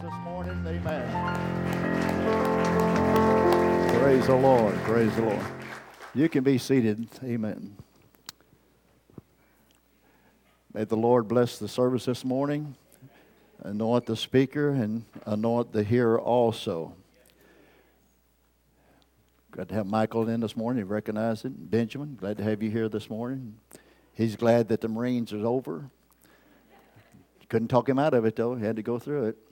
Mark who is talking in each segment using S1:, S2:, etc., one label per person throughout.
S1: this morning. Amen. Praise the Lord. Praise the Lord. You can be seated. Amen. May the Lord bless the service this morning, anoint the speaker, and anoint the hearer also. Glad to have Michael in this morning. You recognize it. Benjamin, glad to have you here this morning. He's glad that the Marines is over. Couldn't talk him out of it, though. He had to go through it.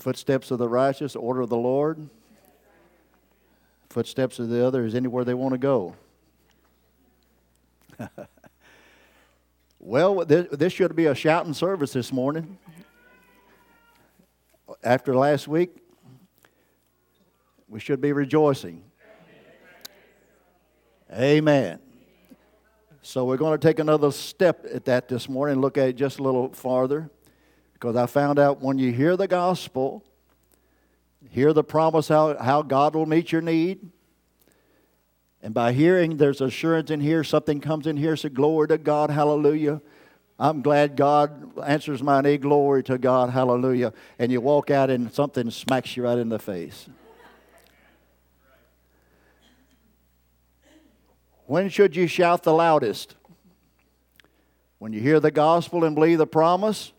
S1: Footsteps of the righteous, order of the Lord. Footsteps of the other is anywhere they want to go. well, this, this should be a shouting service this morning. After last week, we should be rejoicing. Amen. So we're going to take another step at that this morning, look at it just a little farther. Because I found out when you hear the gospel, hear the promise how, how God will meet your need. And by hearing, there's assurance in here, something comes in here, say, Glory to God, hallelujah. I'm glad God answers my need, glory to God, hallelujah. And you walk out and something smacks you right in the face. When should you shout the loudest? When you hear the gospel and believe the promise?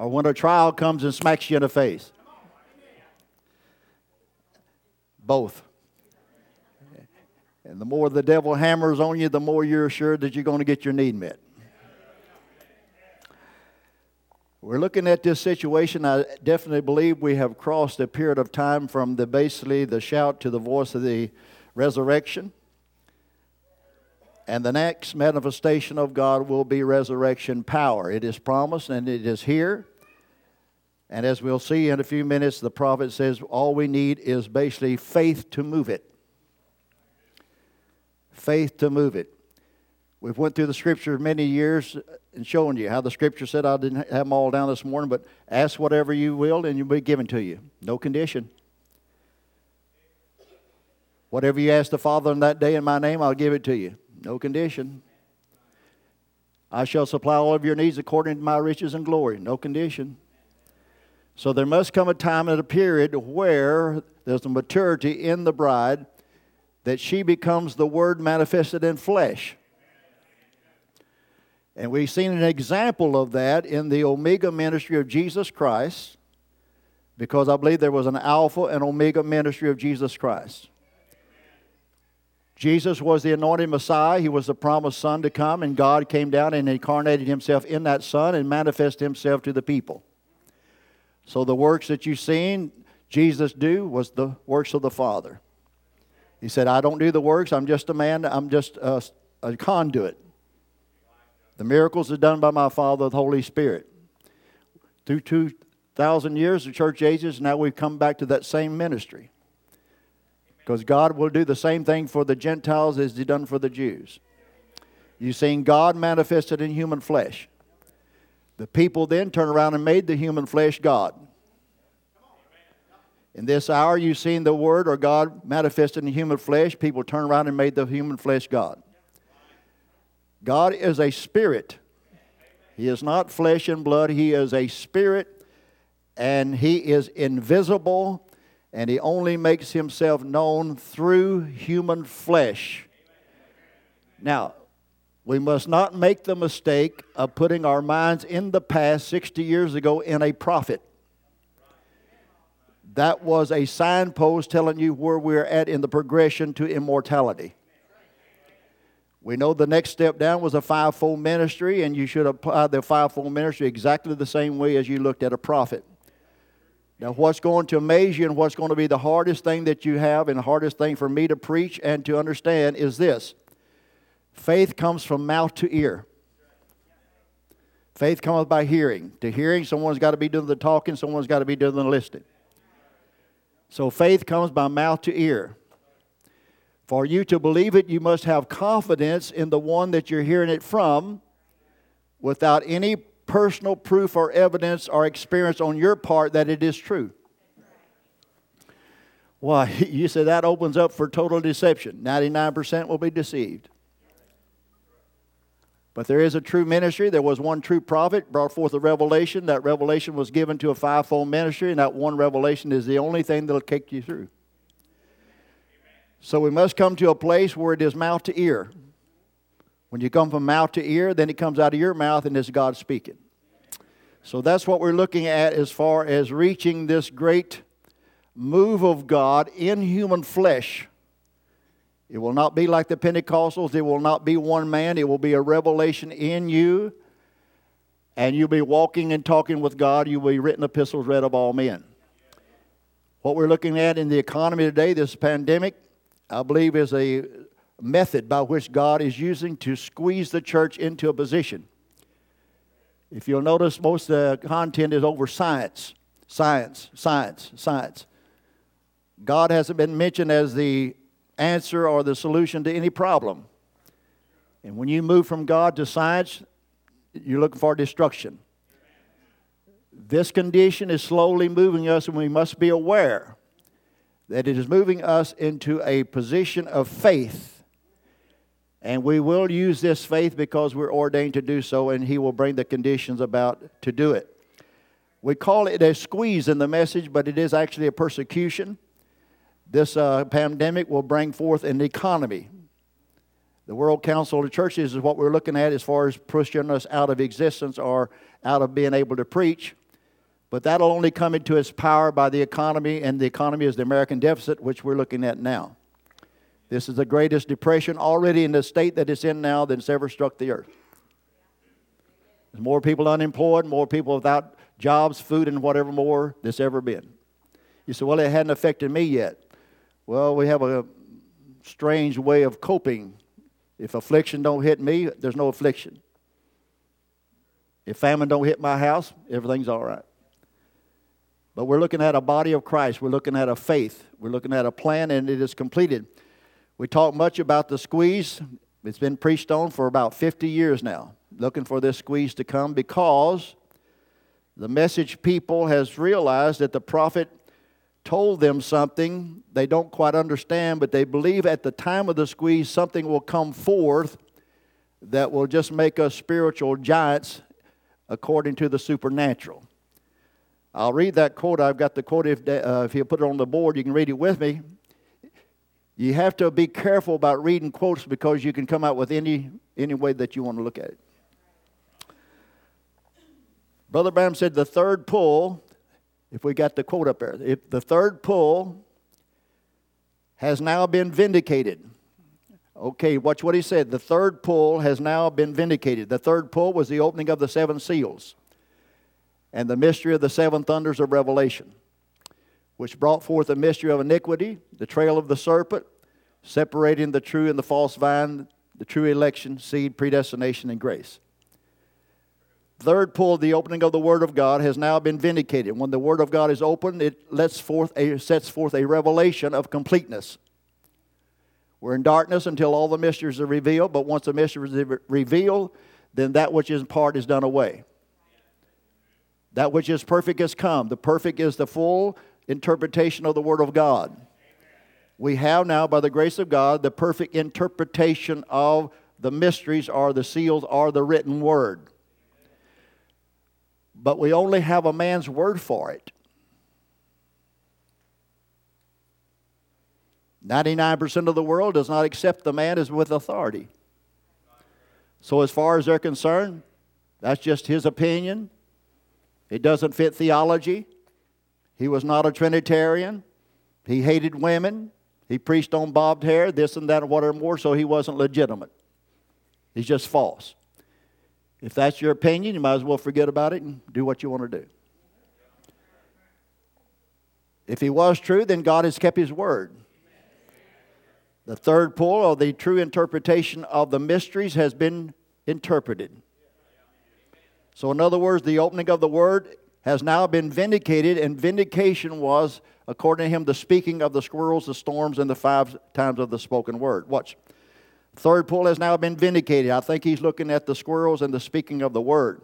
S1: Or when a trial comes and smacks you in the face? Both. And the more the devil hammers on you, the more you're assured that you're going to get your need met. We're looking at this situation. I definitely believe we have crossed a period of time from the basically the shout to the voice of the resurrection. And the next manifestation of God will be resurrection power. It is promised and it is here. And as we'll see in a few minutes, the prophet says all we need is basically faith to move it. Faith to move it. We've went through the scripture many years and shown you how the scripture said I didn't have them all down this morning, but ask whatever you will and you'll be given to you. No condition. Whatever you ask the Father in that day in my name, I'll give it to you. No condition. I shall supply all of your needs according to my riches and glory. No condition. So there must come a time and a period where there's a maturity in the bride that she becomes the Word manifested in flesh. And we've seen an example of that in the Omega ministry of Jesus Christ, because I believe there was an Alpha and Omega ministry of Jesus Christ. Jesus was the anointed Messiah. He was the promised Son to come, and God came down and incarnated Himself in that Son and manifested Himself to the people. So the works that you've seen Jesus do was the works of the Father. He said, I don't do the works, I'm just a man, I'm just a, a conduit. The miracles are done by my Father, the Holy Spirit. Through 2,000 years of church ages, now we've come back to that same ministry. Because God will do the same thing for the Gentiles as He done for the Jews. You've seen God manifested in human flesh. The people then turned around and made the human flesh God. In this hour, you've seen the Word or God manifested in human flesh. People turn around and made the human flesh God. God is a spirit. He is not flesh and blood. He is a spirit, and He is invisible and he only makes himself known through human flesh. Now, we must not make the mistake of putting our minds in the past 60 years ago in a prophet. That was a signpost telling you where we're at in the progression to immortality. We know the next step down was a fivefold ministry, and you should apply the fivefold ministry exactly the same way as you looked at a prophet. Now, what's going to amaze you and what's going to be the hardest thing that you have and the hardest thing for me to preach and to understand is this faith comes from mouth to ear. Faith comes by hearing. To hearing, someone's got to be doing the talking, someone's got to be doing the listening. So faith comes by mouth to ear. For you to believe it, you must have confidence in the one that you're hearing it from without any personal proof or evidence or experience on your part that it is true. Why, you say that opens up for total deception. 99% will be deceived. But there is a true ministry. There was one true prophet, brought forth a revelation. That revelation was given to a fivefold ministry, and that one revelation is the only thing that'll take you through. So we must come to a place where it is mouth to ear. When you come from mouth to ear, then it comes out of your mouth and it's God speaking. So that's what we're looking at as far as reaching this great move of God in human flesh. It will not be like the Pentecostals. It will not be one man. It will be a revelation in you. And you'll be walking and talking with God. You will be written epistles read of all men. What we're looking at in the economy today, this pandemic, I believe is a method by which God is using to squeeze the church into a position. If you'll notice, most of the content is over science, science, science, science. God hasn't been mentioned as the answer or the solution to any problem. And when you move from God to science, you're looking for destruction. This condition is slowly moving us, and we must be aware that it is moving us into a position of faith. And we will use this faith because we're ordained to do so, and He will bring the conditions about to do it. We call it a squeeze in the message, but it is actually a persecution. This uh, pandemic will bring forth an economy. The World Council of Churches is what we're looking at as far as pushing us out of existence or out of being able to preach. But that'll only come into its power by the economy, and the economy is the American deficit, which we're looking at now. This is the greatest depression already in the state that it's in now that's ever struck the earth. There's more people unemployed, more people without jobs, food, and whatever more that's ever been. You say, well, it hadn't affected me yet. Well, we have a strange way of coping. If affliction don't hit me, there's no affliction. If famine don't hit my house, everything's all right. But we're looking at a body of Christ. We're looking at a faith. We're looking at a plan, and it is completed. We talk much about the squeeze. It's been preached on for about 50 years now, looking for this squeeze to come because the message people has realized that the prophet told them something they don't quite understand, but they believe at the time of the squeeze something will come forth that will just make us spiritual giants according to the supernatural. I'll read that quote. I've got the quote. If, uh, if you put it on the board, you can read it with me. You have to be careful about reading quotes because you can come out with any, any way that you want to look at it. Brother Branham said the third pull if we got the quote up there, if the third pull has now been vindicated. Okay, watch what he said. The third pull has now been vindicated. The third pull was the opening of the seven seals and the mystery of the seven thunders of Revelation, which brought forth the mystery of iniquity, the trail of the serpent, separating the true and the false vine, the true election, seed, predestination, and grace third pull, the opening of the Word of God, has now been vindicated. When the Word of God is opened, it lets forth a, sets forth a revelation of completeness. We're in darkness until all the mysteries are revealed, but once the mysteries are revealed, then that which is in part is done away. That which is perfect has come. The perfect is the full interpretation of the Word of God. We have now, by the grace of God, the perfect interpretation of the mysteries or the seals or the written Word but we only have a man's word for it. 99% of the world does not accept the man as with authority. So, as far as they're concerned, that's just his opinion. It doesn't fit theology. He was not a Trinitarian. He hated women. He preached on bobbed hair, this and that, and whatever more, so he wasn't legitimate. He's just false. If that's your opinion, you might as well forget about it and do what you want to do. If he was true, then God has kept his word. The third pull, or the true interpretation of the mysteries, has been interpreted. So, in other words, the opening of the word has now been vindicated, and vindication was, according to him, the speaking of the squirrels, the storms, and the five times of the spoken word. Watch. Third pull has now been vindicated. I think he's looking at the squirrels and the speaking of the word.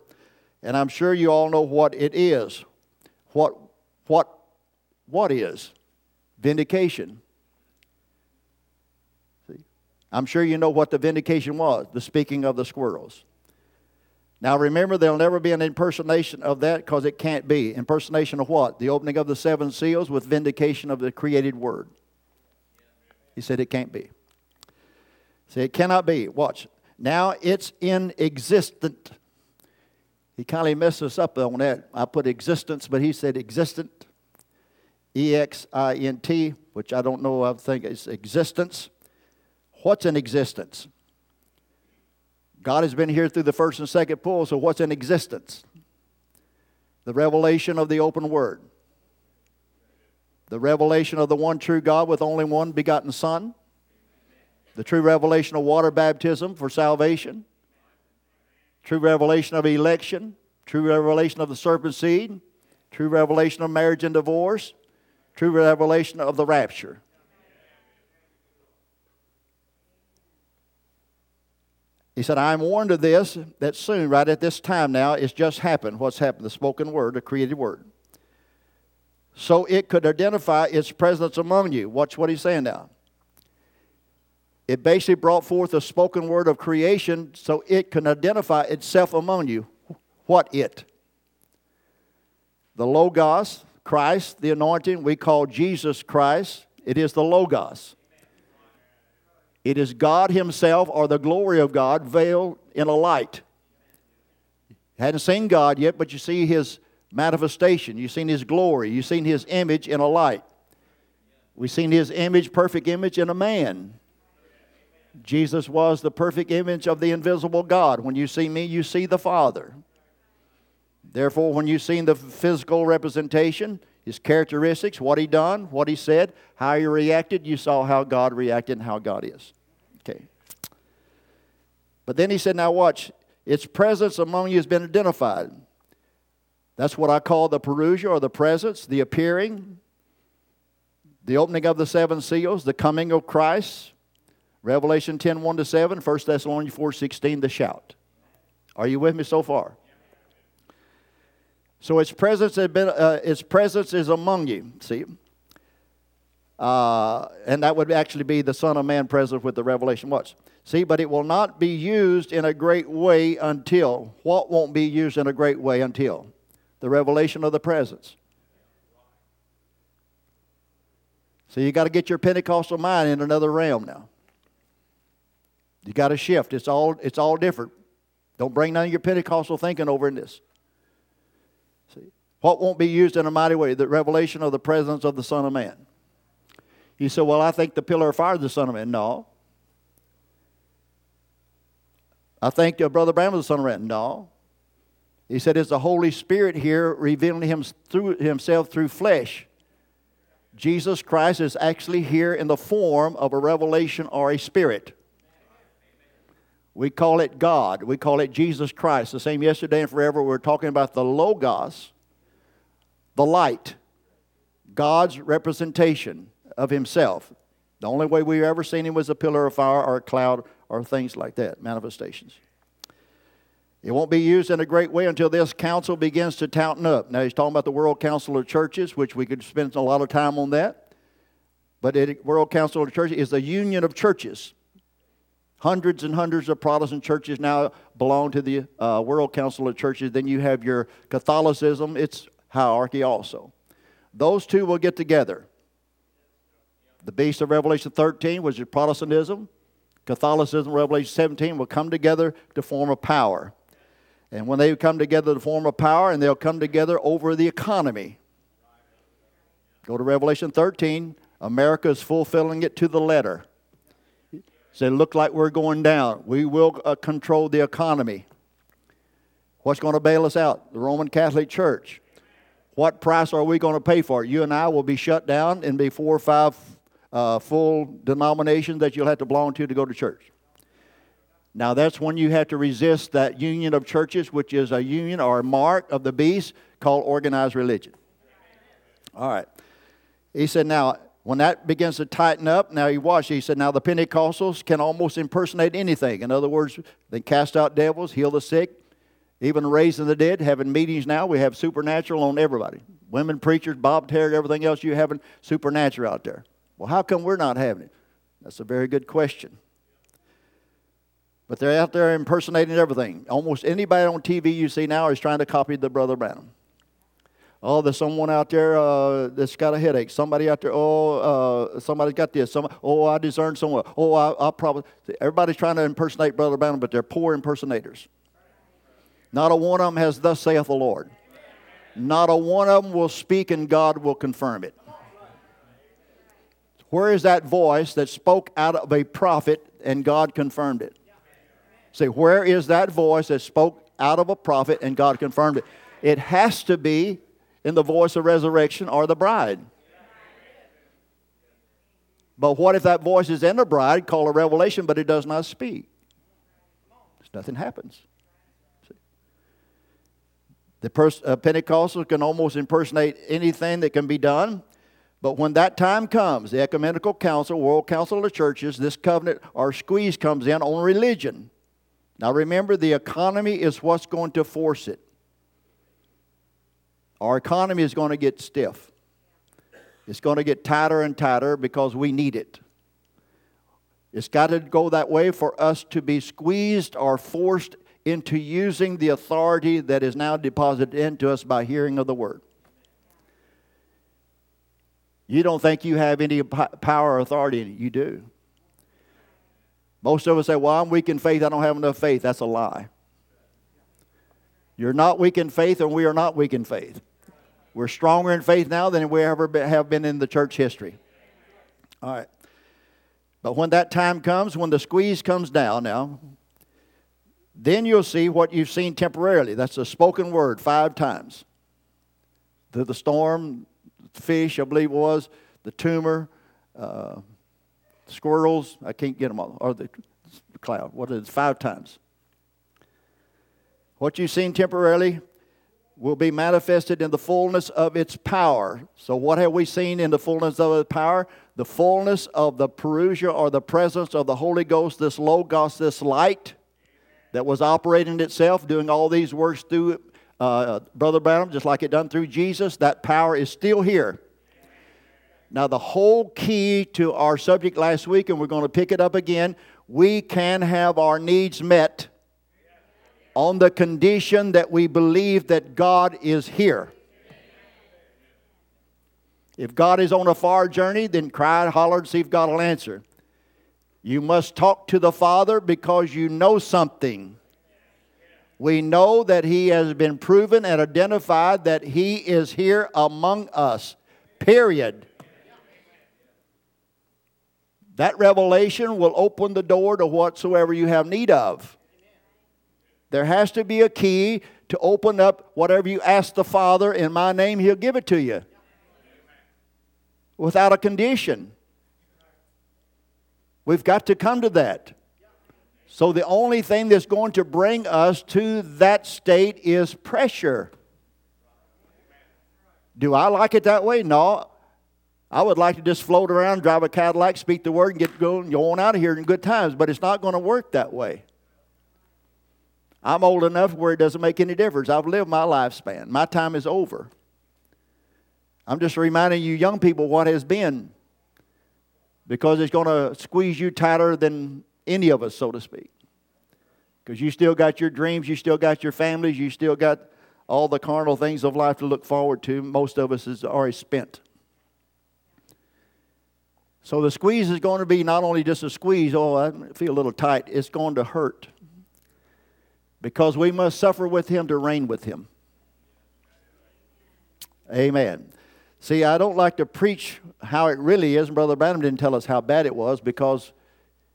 S1: And I'm sure you all know what it is. What, what, what is? Vindication. See? I'm sure you know what the vindication was the speaking of the squirrels. Now remember, there'll never be an impersonation of that because it can't be. Impersonation of what? The opening of the seven seals with vindication of the created word. He said it can't be. See, it cannot be. Watch. Now it's in existent. He kind of messed us up on that. I put existence, but he said existent. E X I N T, which I don't know, I think it's existence. What's in existence? God has been here through the first and second pull, so what's in existence? The revelation of the open word. The revelation of the one true God with only one begotten Son. The true revelation of water baptism for salvation. True revelation of election. True revelation of the serpent seed. True revelation of marriage and divorce. True revelation of the rapture. He said, I am warned of this, that soon, right at this time now, it's just happened. What's happened? The spoken word, the created word. So it could identify its presence among you. Watch what he's saying now. It basically brought forth a spoken word of creation so it can identify itself among you. What it? The Logos, Christ, the anointing, we call Jesus Christ. It is the Logos. It is God Himself or the glory of God veiled in a light. Hadn't seen God yet, but you see His manifestation. You've seen His glory. You've seen His image in a light. We've seen His image, perfect image, in a man. Jesus was the perfect image of the invisible God. When you see me, you see the Father. Therefore, when you've seen the physical representation, his characteristics, what he done, what he said, how he reacted, you saw how God reacted and how God is. Okay. But then he said, now watch, its presence among you has been identified. That's what I call the parousia or the presence, the appearing, the opening of the seven seals, the coming of Christ. Revelation 10 1 to 7, 1 Thessalonians 4 16, the shout. Are you with me so far? So its presence, had been, uh, its presence is among you. See? Uh, and that would actually be the Son of Man present with the revelation. Watch. See, but it will not be used in a great way until. What won't be used in a great way until? The revelation of the presence. So you got to get your Pentecostal mind in another realm now. You got to shift. It's all, it's all different. Don't bring none of your Pentecostal thinking over in this. See, what won't be used in a mighty way? The revelation of the presence of the Son of Man. You say, Well, I think the pillar of fire is the Son of Man. No. I think uh, Brother Branham is the Son of Man. No. He said, It's the Holy Spirit here revealing him through, himself through flesh. Jesus Christ is actually here in the form of a revelation or a spirit. We call it God. We call it Jesus Christ. The same yesterday and forever. We're talking about the Logos the light, God's representation of Himself. The only way we've ever seen Him was a pillar of fire or a cloud or things like that, manifestations. It won't be used in a great way until this council begins to touten up. Now, he's talking about the World Council of Churches, which we could spend a lot of time on that. But the World Council of Churches is a union of churches. Hundreds and hundreds of Protestant churches now belong to the uh, World Council of Churches. Then you have your Catholicism, it's hierarchy also. Those two will get together. The beast of Revelation 13, which is Protestantism, Catholicism, Revelation 17, will come together to form a power. And when they come together to form a power, and they'll come together over the economy. Go to Revelation 13. America is fulfilling it to the letter. Say, look like we're going down. We will uh, control the economy. What's going to bail us out? The Roman Catholic Church. What price are we going to pay for it? You and I will be shut down and be four or five uh, full denominations that you'll have to belong to to go to church. Now, that's when you have to resist that union of churches, which is a union or a mark of the beast called organized religion. All right. He said, now, when that begins to tighten up, now you watch, he said, now the Pentecostals can almost impersonate anything. In other words, they cast out devils, heal the sick, even raising the dead, having meetings now, we have supernatural on everybody. Women preachers, Bob Terry, everything else, you having supernatural out there. Well, how come we're not having it? That's a very good question. But they're out there impersonating everything. Almost anybody on TV you see now is trying to copy the Brother Branham. Oh, there's someone out there uh, that's got a headache. Somebody out there, oh, uh, somebody's got this. Some, oh, I discern someone. Oh, I, I probably. Everybody's trying to impersonate Brother Branham, but they're poor impersonators. Not a one of them has, Thus saith the Lord. Not a one of them will speak, and God will confirm it. Where is that voice that spoke out of a prophet and God confirmed it? Say, where is that voice that spoke out of a prophet and God confirmed it? It has to be in the voice of resurrection or the bride. But what if that voice is in the bride, called a revelation, but it does not speak? Nothing happens. The pers- uh, Pentecostal can almost impersonate anything that can be done. But when that time comes, the Ecumenical Council, World Council of Churches, this covenant or squeeze comes in on religion. Now remember, the economy is what's going to force it. Our economy is going to get stiff. It's going to get tighter and tighter because we need it. It's got to go that way for us to be squeezed or forced into using the authority that is now deposited into us by hearing of the word. You don't think you have any power or authority in it. You do. Most of us say, Well, I'm weak in faith. I don't have enough faith. That's a lie. You're not weak in faith, and we are not weak in faith. We're stronger in faith now than we ever have been in the church history. All right. But when that time comes, when the squeeze comes down now, then you'll see what you've seen temporarily. That's a spoken word five times. The, the storm, fish, I believe it was, the tumor, uh, squirrels, I can't get them all, or the cloud. What is it? Five times. What you've seen temporarily will be manifested in the fullness of its power. So, what have we seen in the fullness of its power? The fullness of the parousia or the presence of the Holy Ghost, this Logos, this light that was operating itself, doing all these works through uh, Brother Branham, just like it done through Jesus. That power is still here. Now, the whole key to our subject last week, and we're going to pick it up again we can have our needs met on the condition that we believe that God is here. If God is on a far journey, then cry and holler and see if God will answer. You must talk to the Father because you know something. We know that He has been proven and identified that He is here among us, period. That revelation will open the door to whatsoever you have need of. There has to be a key to open up whatever you ask the Father in my name, He'll give it to you. Without a condition. We've got to come to that. So the only thing that's going to bring us to that state is pressure. Do I like it that way? No. I would like to just float around, drive a Cadillac, speak the word, and get going, go on out of here in good times, but it's not going to work that way. I'm old enough where it doesn't make any difference. I've lived my lifespan. My time is over. I'm just reminding you, young people, what has been. Because it's going to squeeze you tighter than any of us, so to speak. Because you still got your dreams, you still got your families, you still got all the carnal things of life to look forward to. Most of us is already spent. So the squeeze is going to be not only just a squeeze, oh, I feel a little tight, it's going to hurt because we must suffer with him to reign with him. Amen. See, I don't like to preach how it really is. Brother Branham didn't tell us how bad it was because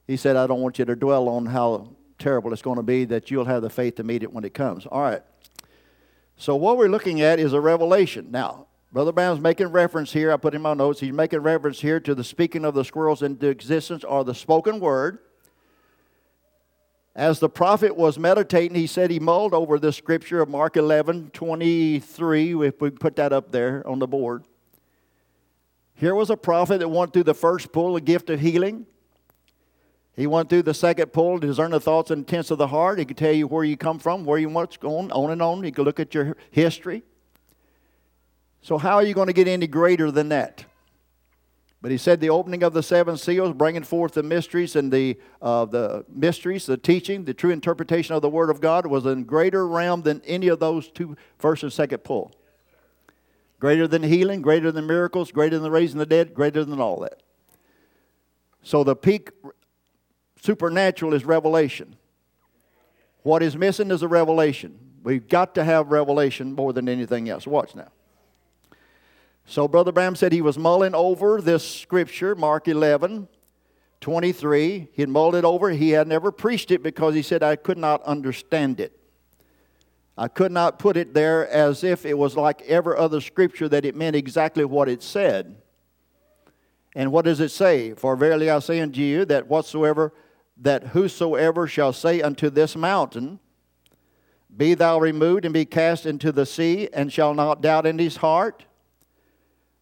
S1: he said, I don't want you to dwell on how terrible it's going to be, that you'll have the faith to meet it when it comes. All right. So, what we're looking at is a revelation. Now, Brother Branham's making reference here, I put in my notes, he's making reference here to the speaking of the squirrels into existence or the spoken word. As the prophet was meditating, he said he mulled over this scripture of Mark 11 23, if we put that up there on the board. Here was a prophet that went through the first pull, the gift of healing. He went through the second pull, to discern the thoughts and intents of the heart. He could tell you where you come from, where you what's going, on and on. He could look at your history. So, how are you going to get any greater than that? But he said the opening of the seven seals, bringing forth the mysteries and the, uh, the mysteries, the teaching, the true interpretation of the Word of God was in greater realm than any of those two first and second pull. Greater than healing, greater than miracles, greater than raising the dead, greater than all that. So the peak supernatural is revelation. What is missing is a revelation. We've got to have revelation more than anything else. Watch now. So Brother Branham said he was mulling over this scripture, Mark 11, 23. He had mulled it over. He had never preached it because he said, I could not understand it. I could not put it there as if it was like every other scripture that it meant exactly what it said. And what does it say? For verily I say unto you that whatsoever, that whosoever shall say unto this mountain, Be thou removed and be cast into the sea, and shall not doubt in his heart,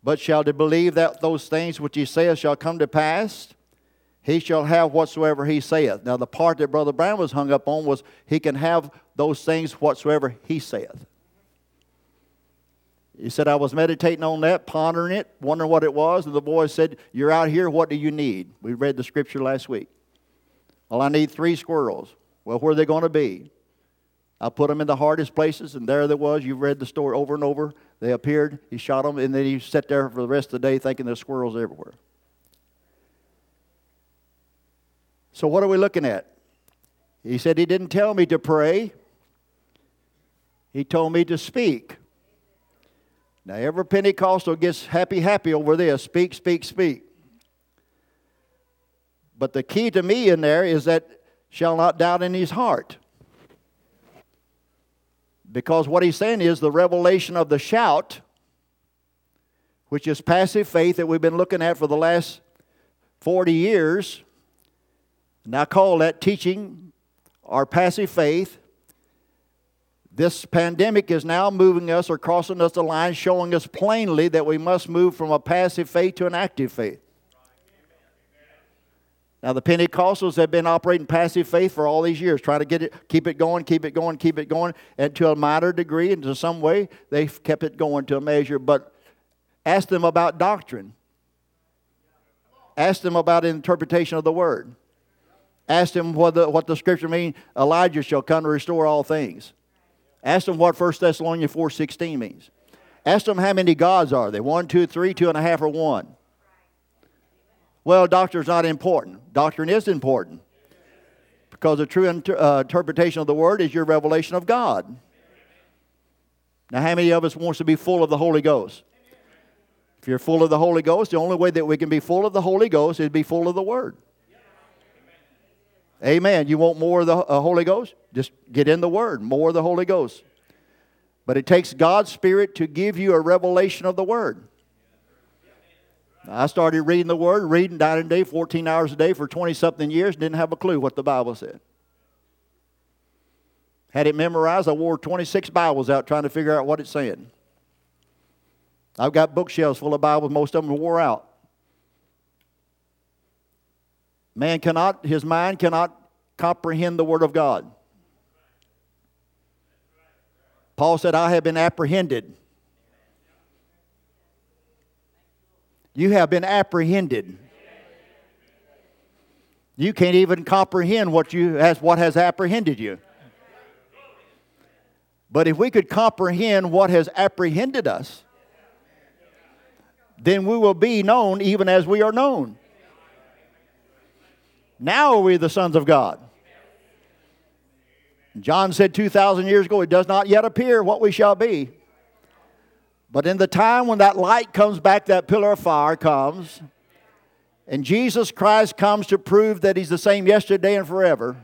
S1: but shall to believe that those things which he saith shall come to pass, he shall have whatsoever he saith. Now, the part that Brother Brown was hung up on was he can have those things whatsoever he saith. He said, I was meditating on that, pondering it, wondering what it was, and the boy said, You're out here, what do you need? We read the scripture last week. Well, I need three squirrels. Well, where are they going to be? I put them in the hardest places, and there they was. You've read the story over and over. They appeared, he shot them, and then he sat there for the rest of the day thinking there's squirrels everywhere. So, what are we looking at? He said he didn't tell me to pray, he told me to speak. Now, every Pentecostal gets happy, happy over this speak, speak, speak. But the key to me in there is that shall not doubt in his heart. Because what he's saying is the revelation of the shout, which is passive faith that we've been looking at for the last 40 years. And I call that teaching our passive faith. This pandemic is now moving us or crossing us the line, showing us plainly that we must move from a passive faith to an active faith. Now, the Pentecostals have been operating passive faith for all these years, trying to get it, keep it going, keep it going, keep it going, and to a minor degree and to some way, they've kept it going to a measure. But ask them about doctrine. Ask them about interpretation of the word. Ask them what the, what the scripture means. Elijah shall come to restore all things. Ask them what 1 Thessalonians 4.16 means. Ask them how many gods are there. One, two, three, two and a half, or one. Well, doctrine's not important. Doctrine is important. Because the true inter- uh, interpretation of the word is your revelation of God. Now, how many of us wants to be full of the Holy Ghost? If you're full of the Holy Ghost, the only way that we can be full of the Holy Ghost is to be full of the Word. Amen. You want more of the uh, Holy Ghost? Just get in the Word, more of the Holy Ghost. But it takes God's Spirit to give you a revelation of the Word. I started reading the Word, reading night and day, 14 hours a day for 20 something years, didn't have a clue what the Bible said. Had it memorized, I wore 26 Bibles out trying to figure out what it's saying. I've got bookshelves full of Bibles, most of them wore out. Man cannot, his mind cannot comprehend the Word of God. Paul said, I have been apprehended. You have been apprehended. You can't even comprehend what, you, has, what has apprehended you. But if we could comprehend what has apprehended us, then we will be known even as we are known. Now are we the sons of God. John said 2,000 years ago, it does not yet appear what we shall be. But in the time when that light comes back, that pillar of fire comes, and Jesus Christ comes to prove that He's the same yesterday and forever.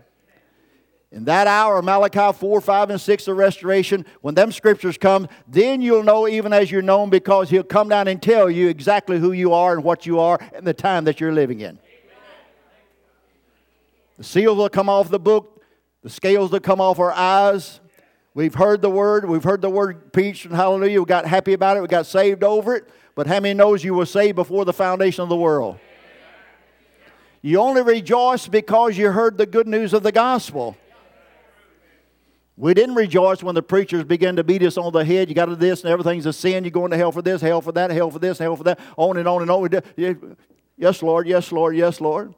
S1: In that hour, Malachi 4, 5, and 6, the restoration, when them scriptures come, then you'll know even as you're known because He'll come down and tell you exactly who you are and what you are and the time that you're living in. The seals will come off the book, the scales will come off our eyes, We've heard the word, we've heard the word preached, and hallelujah, we got happy about it, we got saved over it. But how many knows you were saved before the foundation of the world? You only rejoice because you heard the good news of the gospel. We didn't rejoice when the preachers began to beat us on the head. You got to this and everything's a sin. You're going to hell for this, hell for that, hell for this, hell for that, on and on and on. Yes, Lord, yes, Lord, yes, Lord.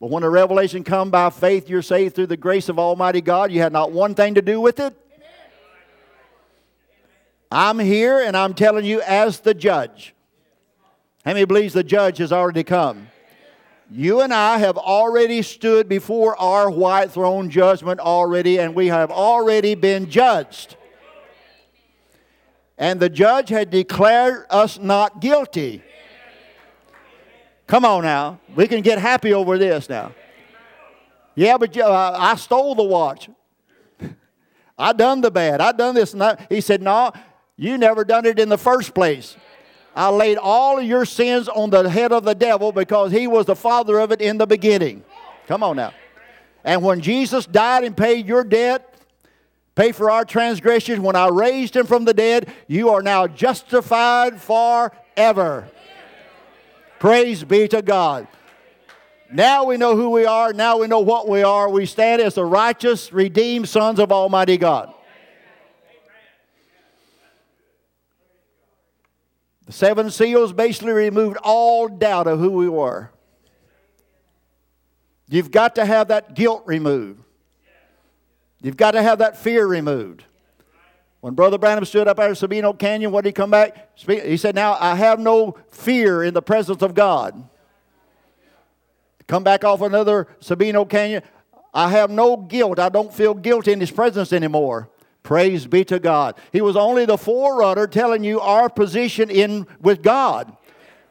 S1: But when the revelation come by faith, you're saved through the grace of Almighty God. You had not one thing to do with it. I'm here and I'm telling you as the judge. How many believes the judge has already come? You and I have already stood before our white throne judgment already, and we have already been judged. And the judge had declared us not guilty. Come on now. We can get happy over this now. Yeah, but uh, I stole the watch. I done the bad. I done this and that. He said, No, you never done it in the first place. I laid all of your sins on the head of the devil because he was the father of it in the beginning. Come on now. And when Jesus died and paid your debt, paid for our transgressions, when I raised him from the dead, you are now justified forever. Praise be to God. Now we know who we are. Now we know what we are. We stand as the righteous, redeemed sons of Almighty God. The seven seals basically removed all doubt of who we were. You've got to have that guilt removed. You've got to have that fear removed. When Brother Branham stood up there at Sabino Canyon, what did he come back? He said, Now I have no fear in the presence of God. Come back off another Sabino Canyon. I have no guilt. I don't feel guilty in his presence anymore. Praise be to God. He was only the forerunner telling you our position in with God.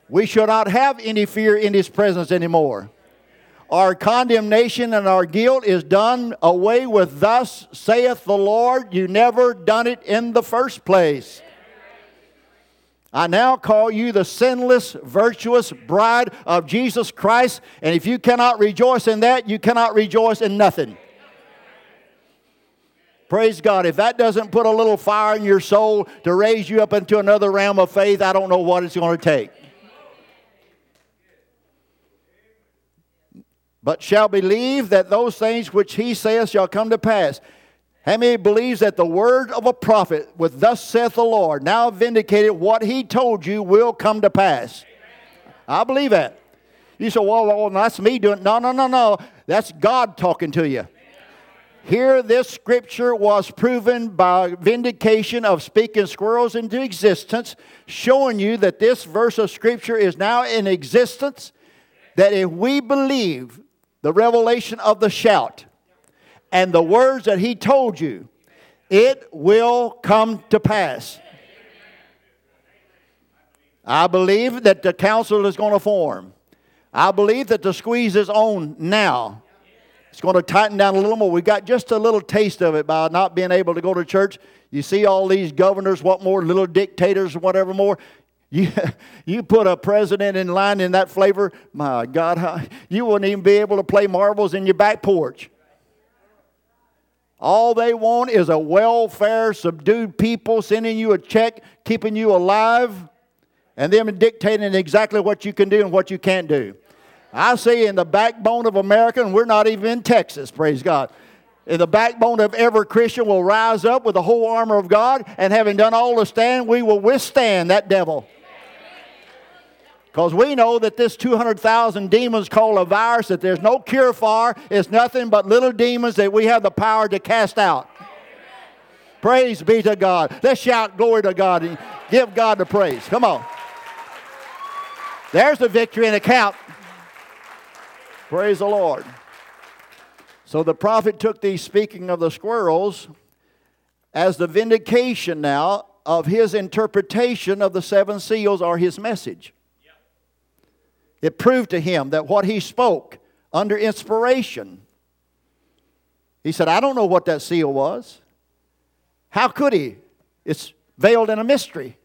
S1: We should not have any fear in his presence anymore. Our condemnation and our guilt is done away with. Thus saith the Lord, you never done it in the first place. I now call you the sinless, virtuous bride of Jesus Christ. And if you cannot rejoice in that, you cannot rejoice in nothing. Praise God. If that doesn't put a little fire in your soul to raise you up into another realm of faith, I don't know what it's going to take. But shall believe that those things which he saith shall come to pass. How many believes that the word of a prophet with thus saith the Lord, now vindicated what he told you will come to pass? I believe that. You say, well, well, that's me doing No, no, no, no. That's God talking to you. Here, this scripture was proven by vindication of speaking squirrels into existence, showing you that this verse of scripture is now in existence. That if we believe the revelation of the shout and the words that he told you, it will come to pass. I believe that the council is going to form. I believe that the squeeze is on now. It's going to tighten down a little more. We got just a little taste of it by not being able to go to church. You see all these governors, what more, little dictators, whatever more. You, you put a president in line in that flavor, my God, you wouldn't even be able to play marbles in your back porch. All they want is a welfare, subdued people sending you a check, keeping you alive, and them dictating exactly what you can do and what you can't do. I see in the backbone of America, and we're not even in Texas, praise God. The backbone of every Christian will rise up with the whole armor of God, and having done all to stand, we will withstand that devil. Because we know that this 200,000 demons called a virus that there's no cure for is nothing but little demons that we have the power to cast out. Praise be to God. Let's shout glory to God and give God the praise. Come on. There's the victory in the count. Praise the Lord. So the prophet took these, speaking of the squirrels, as the vindication now of his interpretation of the seven seals or his message. It proved to him that what he spoke under inspiration, he said, I don't know what that seal was. How could he? It's veiled in a mystery.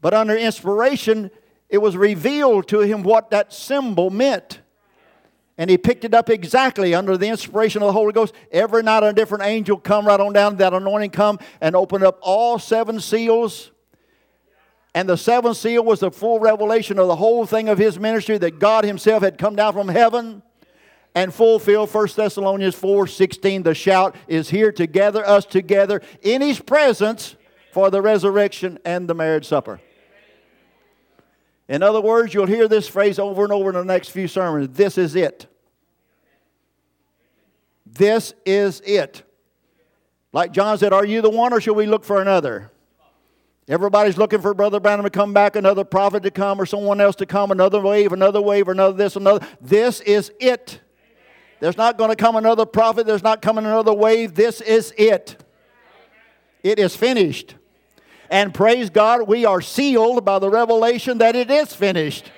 S1: But under inspiration, it was revealed to him what that symbol meant. And he picked it up exactly under the inspiration of the Holy Ghost. Every night a different angel come right on down, that anointing come and open up all seven seals. And the seventh seal was the full revelation of the whole thing of his ministry that God himself had come down from heaven and fulfill 1 Thessalonians 4 16. The shout is here to gather us together in his presence for the resurrection and the marriage supper. In other words, you'll hear this phrase over and over in the next few sermons. This is it. This is it. Like John said, Are you the one or shall we look for another? Everybody's looking for Brother Branham to come back, another prophet to come, or someone else to come, another wave, another wave, another this, another. This is it. There's not going to come another prophet. There's not coming another wave. This is it. It is finished. And praise God, we are sealed by the revelation that it is finished.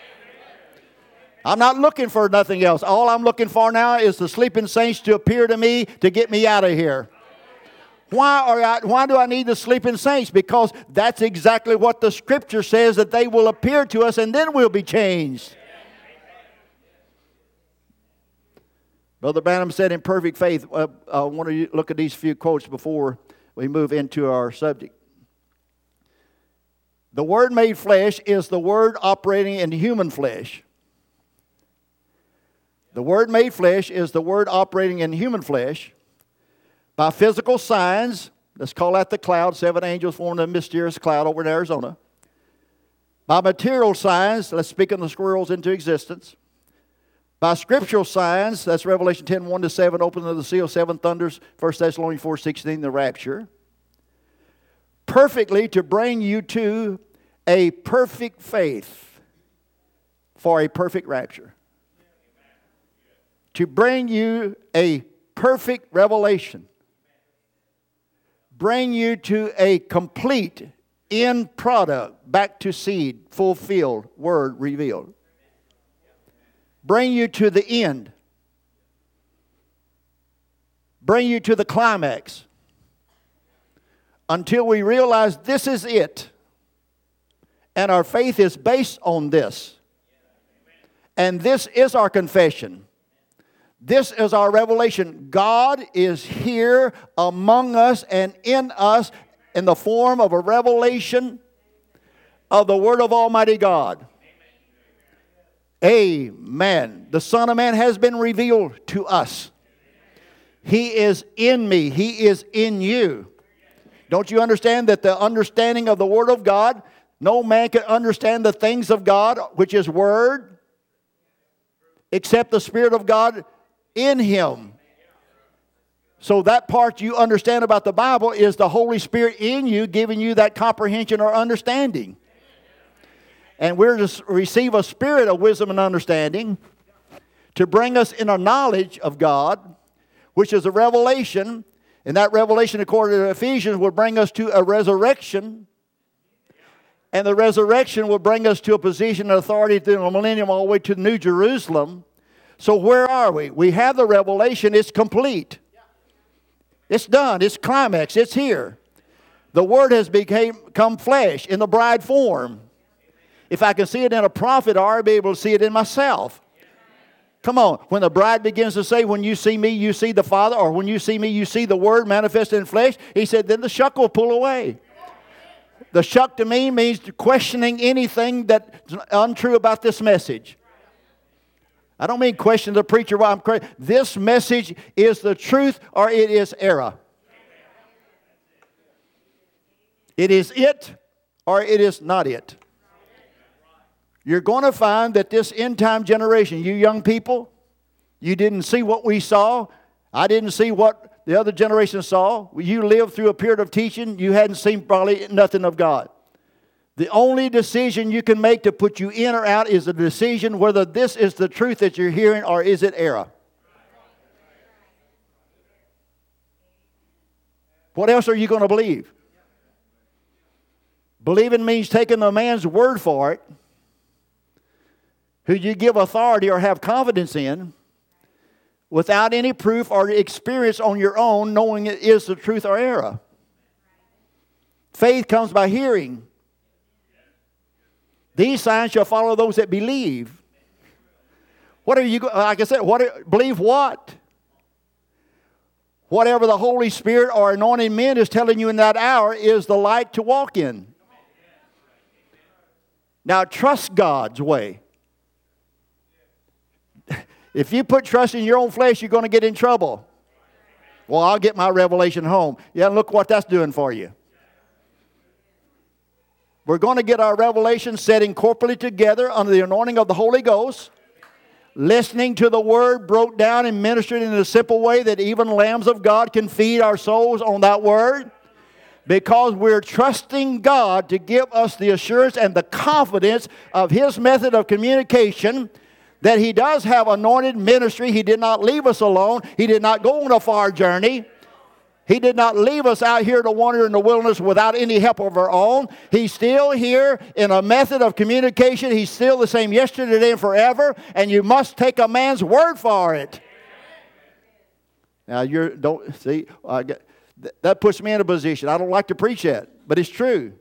S1: I'm not looking for nothing else. All I'm looking for now is the sleeping saints to appear to me to get me out of here. Why, are I, why do I need the sleeping saints? Because that's exactly what the scripture says that they will appear to us and then we'll be changed. Brother Branham said in perfect faith, uh, I want to look at these few quotes before we move into our subject. The Word made flesh is the Word operating in human flesh. The Word made flesh is the Word operating in human flesh by physical signs. Let's call that the cloud. Seven angels formed a mysterious cloud over in Arizona. By material signs, let's speak of the squirrels into existence. By scriptural signs, that's Revelation 10 1 to 7, opening of the seal, seven thunders, 1 Thessalonians 4 16, the rapture perfectly to bring you to a perfect faith for a perfect rapture. To bring you a perfect revelation. Bring you to a complete end product, back to seed, fulfilled, word revealed. Bring you to the end. Bring you to the climax until we realize this is it. And our faith is based on this. And this is our confession. This is our revelation. God is here among us and in us in the form of a revelation of the Word of Almighty God. Amen. The Son of Man has been revealed to us. He is in me, He is in you. Don't you understand that the understanding of the Word of God, no man can understand the things of God, which is Word, except the Spirit of God in him. So, that part you understand about the Bible is the Holy Spirit in you giving you that comprehension or understanding. And we're to receive a spirit of wisdom and understanding to bring us in a knowledge of God, which is a revelation and that revelation, according to Ephesians, will bring us to a resurrection. And the resurrection will bring us to a position of authority through the millennium all the way to New Jerusalem. So, where are we? We have the revelation, it's complete. It's done, it's climax, it's here. The Word has become flesh in the bride form. If I can see it in a prophet, I'll be able to see it in myself. Come on. When the bride begins to say, When you see me, you see the Father, or when you see me, you see the Word manifested in flesh, he said, Then the shuck will pull away. The shuck to me means questioning anything that's untrue about this message. I don't mean question the preacher. Well, I'm crazy. This message is the truth or it is error. It is it or it is not it you're going to find that this end time generation, you young people, you didn't see what we saw. I didn't see what the other generation saw. You lived through a period of teaching, you hadn't seen probably nothing of God. The only decision you can make to put you in or out is a decision whether this is the truth that you're hearing or is it error. What else are you going to believe? Believing means taking a man's word for it who you give authority or have confidence in without any proof or experience on your own, knowing it is the truth or error. Faith comes by hearing. These signs shall follow those that believe. What are you, like I said, what, believe what? Whatever the Holy Spirit or anointed men is telling you in that hour is the light to walk in. Now, trust God's way. If you put trust in your own flesh, you're going to get in trouble. Well, I'll get my revelation home. Yeah, look what that's doing for you. We're going to get our revelation setting corporately together under the anointing of the Holy Ghost, listening to the word broke down and ministered in a simple way that even lambs of God can feed our souls on that word. Because we're trusting God to give us the assurance and the confidence of His method of communication that He does have anointed ministry. He did not leave us alone, He did not go on a far journey. He did not leave us out here to wander in the wilderness without any help of our own. He's still here in a method of communication. He's still the same yesterday, today, and forever, and you must take a man's word for it. Now, you don't see, that puts me in a position. I don't like to preach that, but it's true.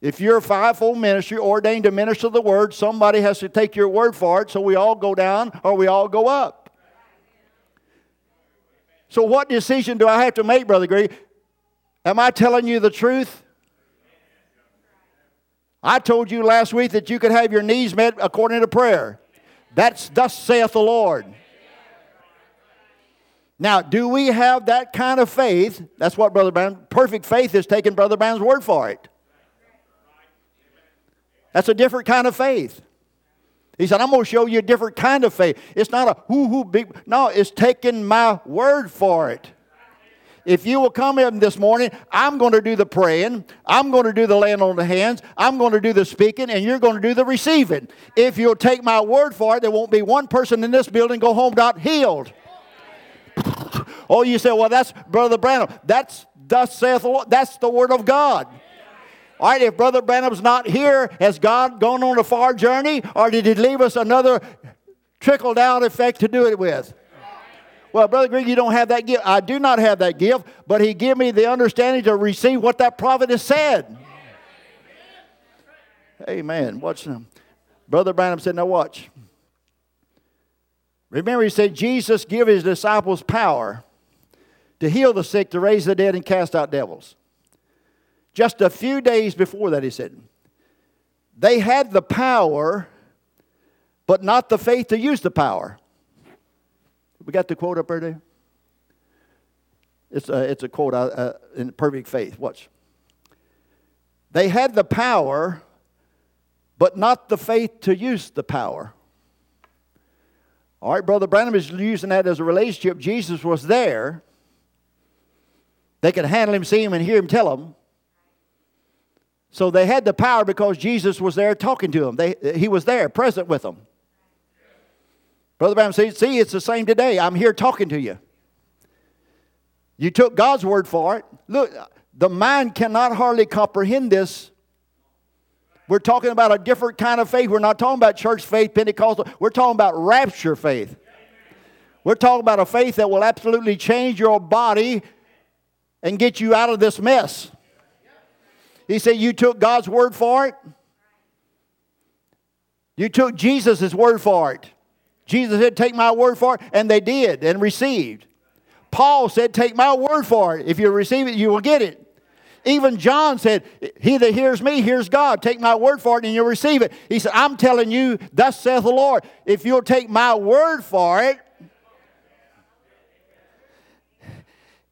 S1: If you're a fivefold ministry ordained to minister the word, somebody has to take your word for it, so we all go down or we all go up. So, what decision do I have to make, Brother Greg? Am I telling you the truth? I told you last week that you could have your needs met according to prayer. That's thus saith the Lord. Now, do we have that kind of faith? That's what Brother Branham, perfect faith is taking Brother Branham's word for it. That's a different kind of faith. He said, I'm going to show you a different kind of faith. It's not a whoo hoo big, no, it's taking my word for it. If you will come in this morning, I'm going to do the praying, I'm going to do the laying on the hands, I'm going to do the speaking, and you're going to do the receiving. If you'll take my word for it, there won't be one person in this building go home not healed. oh, you say, well, that's Brother Branham. That's thus saith the Lord. That's the word of God. All right, if Brother Branham's not here, has God gone on a far journey, or did He leave us another trickle down effect to do it with? Well, Brother Greg, you don't have that gift. I do not have that gift, but He gave me the understanding to receive what that prophet has said. Amen. Watch them. Brother Branham said, Now watch. Remember, he said Jesus gave his disciples power to heal the sick, to raise the dead, and cast out devils. Just a few days before that, he said, they had the power, but not the faith to use the power. We got the quote up there? It's a, it's a quote uh, in perfect faith. Watch. They had the power, but not the faith to use the power. All right, Brother Branham is using that as a relationship. Jesus was there. They could handle him, see him, and hear him tell him. So they had the power because Jesus was there talking to them. They, he was there, present with them. Brother Branham says, See, it's the same today. I'm here talking to you. You took God's word for it. Look, the mind cannot hardly comprehend this. We're talking about a different kind of faith. We're not talking about church faith, Pentecostal. We're talking about rapture faith. We're talking about a faith that will absolutely change your body and get you out of this mess. He said, You took God's word for it. You took Jesus' word for it. Jesus said, Take my word for it. And they did and received. Paul said, Take my word for it. If you receive it, you will get it. Even John said, He that hears me hears God. Take my word for it and you'll receive it. He said, I'm telling you, thus saith the Lord. If you'll take my word for it,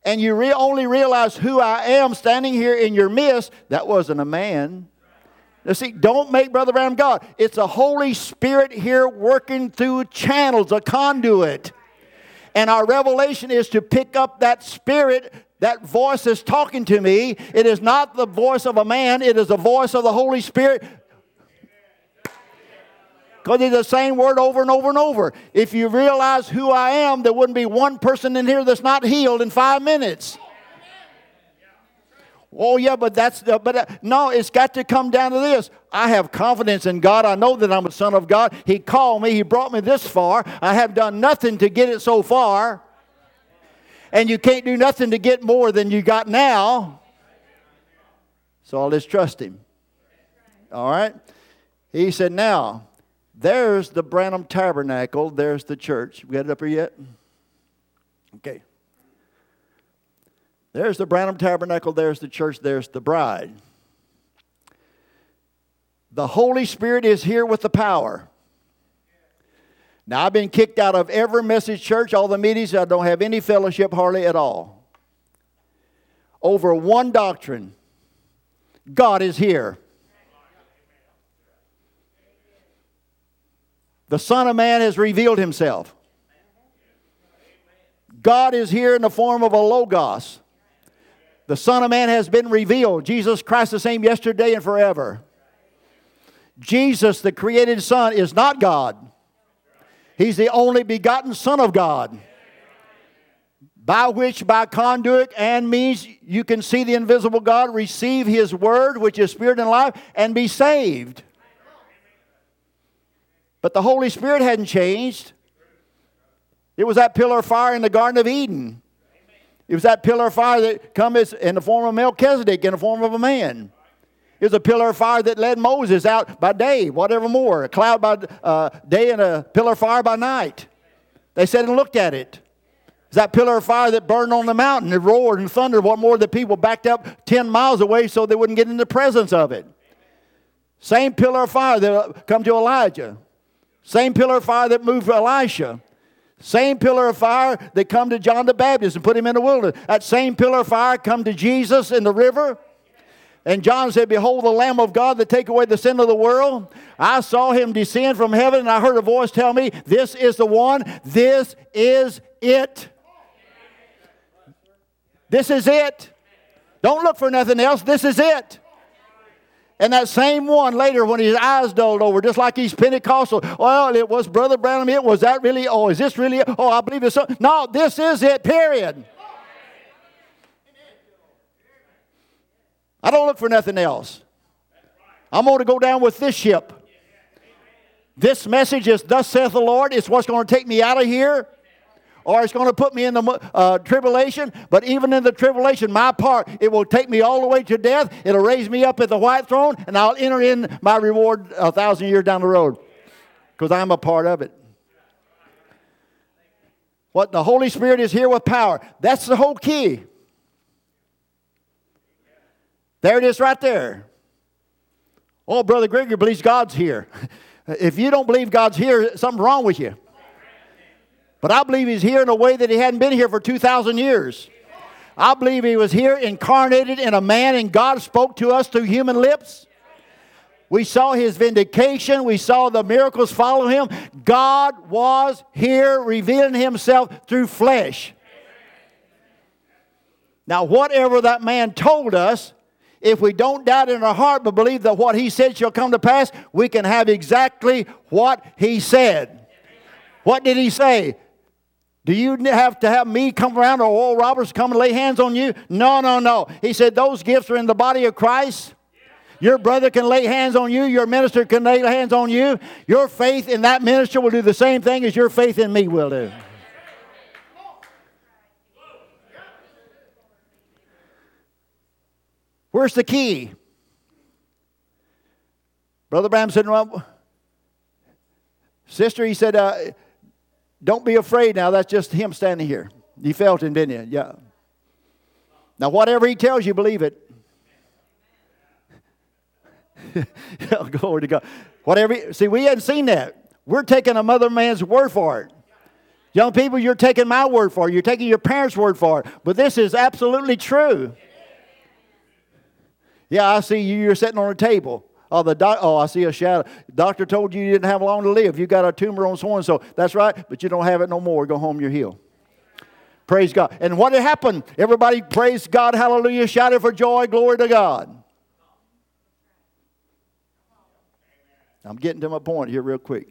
S1: and you re- only realize who I am standing here in your midst, that wasn't a man. Now, see, don't make Brother Branham God. It's a Holy Spirit here working through channels, a conduit. And our revelation is to pick up that spirit, that voice is talking to me. It is not the voice of a man, it is the voice of the Holy Spirit because it's the same word over and over and over. If you realize who I am, there wouldn't be one person in here that's not healed in five minutes. Oh yeah, but that's uh, but uh, no, it's got to come down to this. I have confidence in God. I know that I'm a son of God. He called me. He brought me this far. I have done nothing to get it so far. And you can't do nothing to get more than you got now. So I'll just trust him. All right? He said, Now, there's the Branham Tabernacle. There's the church. We got it up here yet? Okay. There's the Branham Tabernacle. There's the church. There's the bride. The Holy Spirit is here with the power. Now, I've been kicked out of every message church, all the meetings. I don't have any fellowship hardly at all. Over one doctrine God is here. The Son of Man has revealed himself. God is here in the form of a Logos. The Son of Man has been revealed. Jesus Christ, the same yesterday and forever. Jesus, the created Son, is not God. He's the only begotten Son of God, by which, by conduit and means, you can see the invisible God, receive His Word, which is Spirit and life, and be saved. But the Holy Spirit hadn't changed. It was that pillar of fire in the Garden of Eden. It was that pillar of fire that comes in the form of Melchizedek, in the form of a man. It was a pillar of fire that led Moses out by day, whatever more, a cloud by uh, day and a pillar of fire by night. They said and looked at it. It's that pillar of fire that burned on the mountain. It roared and thundered. What more, the people backed up 10 miles away so they wouldn't get in the presence of it. Same pillar of fire that come to Elijah. Same pillar of fire that moved Elisha. Same pillar of fire that come to John the Baptist and put him in the wilderness. That same pillar of fire come to Jesus in the river. And John said, Behold the Lamb of God that take away the sin of the world. I saw him descend from heaven, and I heard a voice tell me, This is the one, this is it. This is it. Don't look for nothing else. This is it. And that same one later, when his eyes dulled over, just like he's Pentecostal, well, it was Brother Branham. It was that really? Oh, is this really? Oh, I believe it's so. No, this is it. Period. I don't look for nothing else. I'm going to go down with this ship. This message is, Thus saith the Lord. It's what's going to take me out of here or it's going to put me in the uh, tribulation. But even in the tribulation, my part, it will take me all the way to death. It'll raise me up at the white throne, and I'll enter in my reward a thousand years down the road because I'm a part of it. What the Holy Spirit is here with power. That's the whole key. There it is right there. Oh, Brother Grigory believes God's here. if you don't believe God's here, something's wrong with you. But I believe he's here in a way that he hadn't been here for 2,000 years. I believe he was here incarnated in a man, and God spoke to us through human lips. We saw his vindication. We saw the miracles follow him. God was here revealing himself through flesh. Now, whatever that man told us, if we don't doubt in our heart but believe that what he said shall come to pass, we can have exactly what he said. What did he say? Do you have to have me come around or Oral Roberts come and lay hands on you? No, no, no. He said those gifts are in the body of Christ. Your brother can lay hands on you. Your minister can lay hands on you. Your faith in that minister will do the same thing as your faith in me will do. Where's the key? Brother Branham said, well, sister, he said, uh, don't be afraid now. That's just him standing here. You felt him, didn't you? Yeah. Now, whatever he tells you, believe it. Oh, glory to God. Whatever. See, we hadn't seen that. We're taking a mother man's word for it. Young people, you're taking my word for it. You're taking your parents' word for it. But this is absolutely true. Yeah, I see you. You're sitting on a table. Oh, the doc- oh, I see a shadow. Doctor told you you didn't have long to live. You got a tumor on so and so. That's right, but you don't have it no more. Go home, you're healed. Praise God. And what had happened? Everybody praise God, hallelujah, shouted for joy, glory to God. I'm getting to my point here real quick.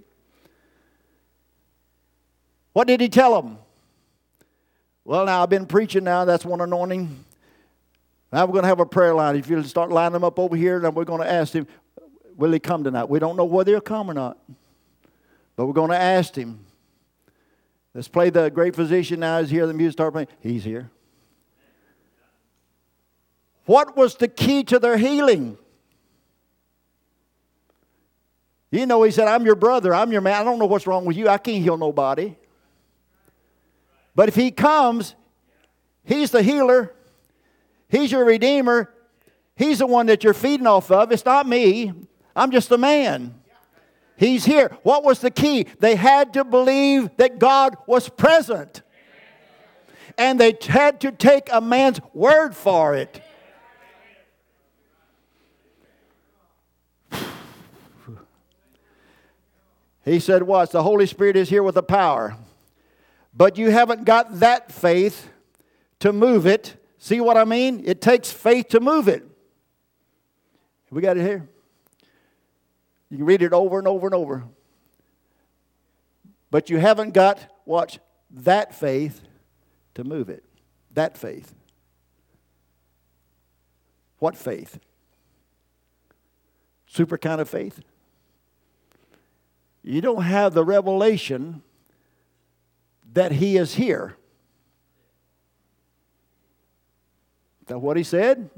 S1: What did he tell them? Well, now I've been preaching now, that's one anointing. Now we're going to have a prayer line. If you start lining them up over here, then we're going to ask him, Will he come tonight? We don't know whether he'll come or not. But we're going to ask him. Let's play the great physician now. He's here. The music start playing. He's here. What was the key to their healing? You know, he said, I'm your brother. I'm your man. I don't know what's wrong with you. I can't heal nobody. But if he comes, he's the healer, he's your redeemer, he's the one that you're feeding off of. It's not me. I'm just a man. He's here. What was the key? They had to believe that God was present. And they had to take a man's word for it. He said, What? The Holy Spirit is here with the power. But you haven't got that faith to move it. See what I mean? It takes faith to move it. We got it here. You can read it over and over and over. But you haven't got, watch, that faith to move it. That faith. What faith? Super kind of faith? You don't have the revelation that He is here. Is that what He said?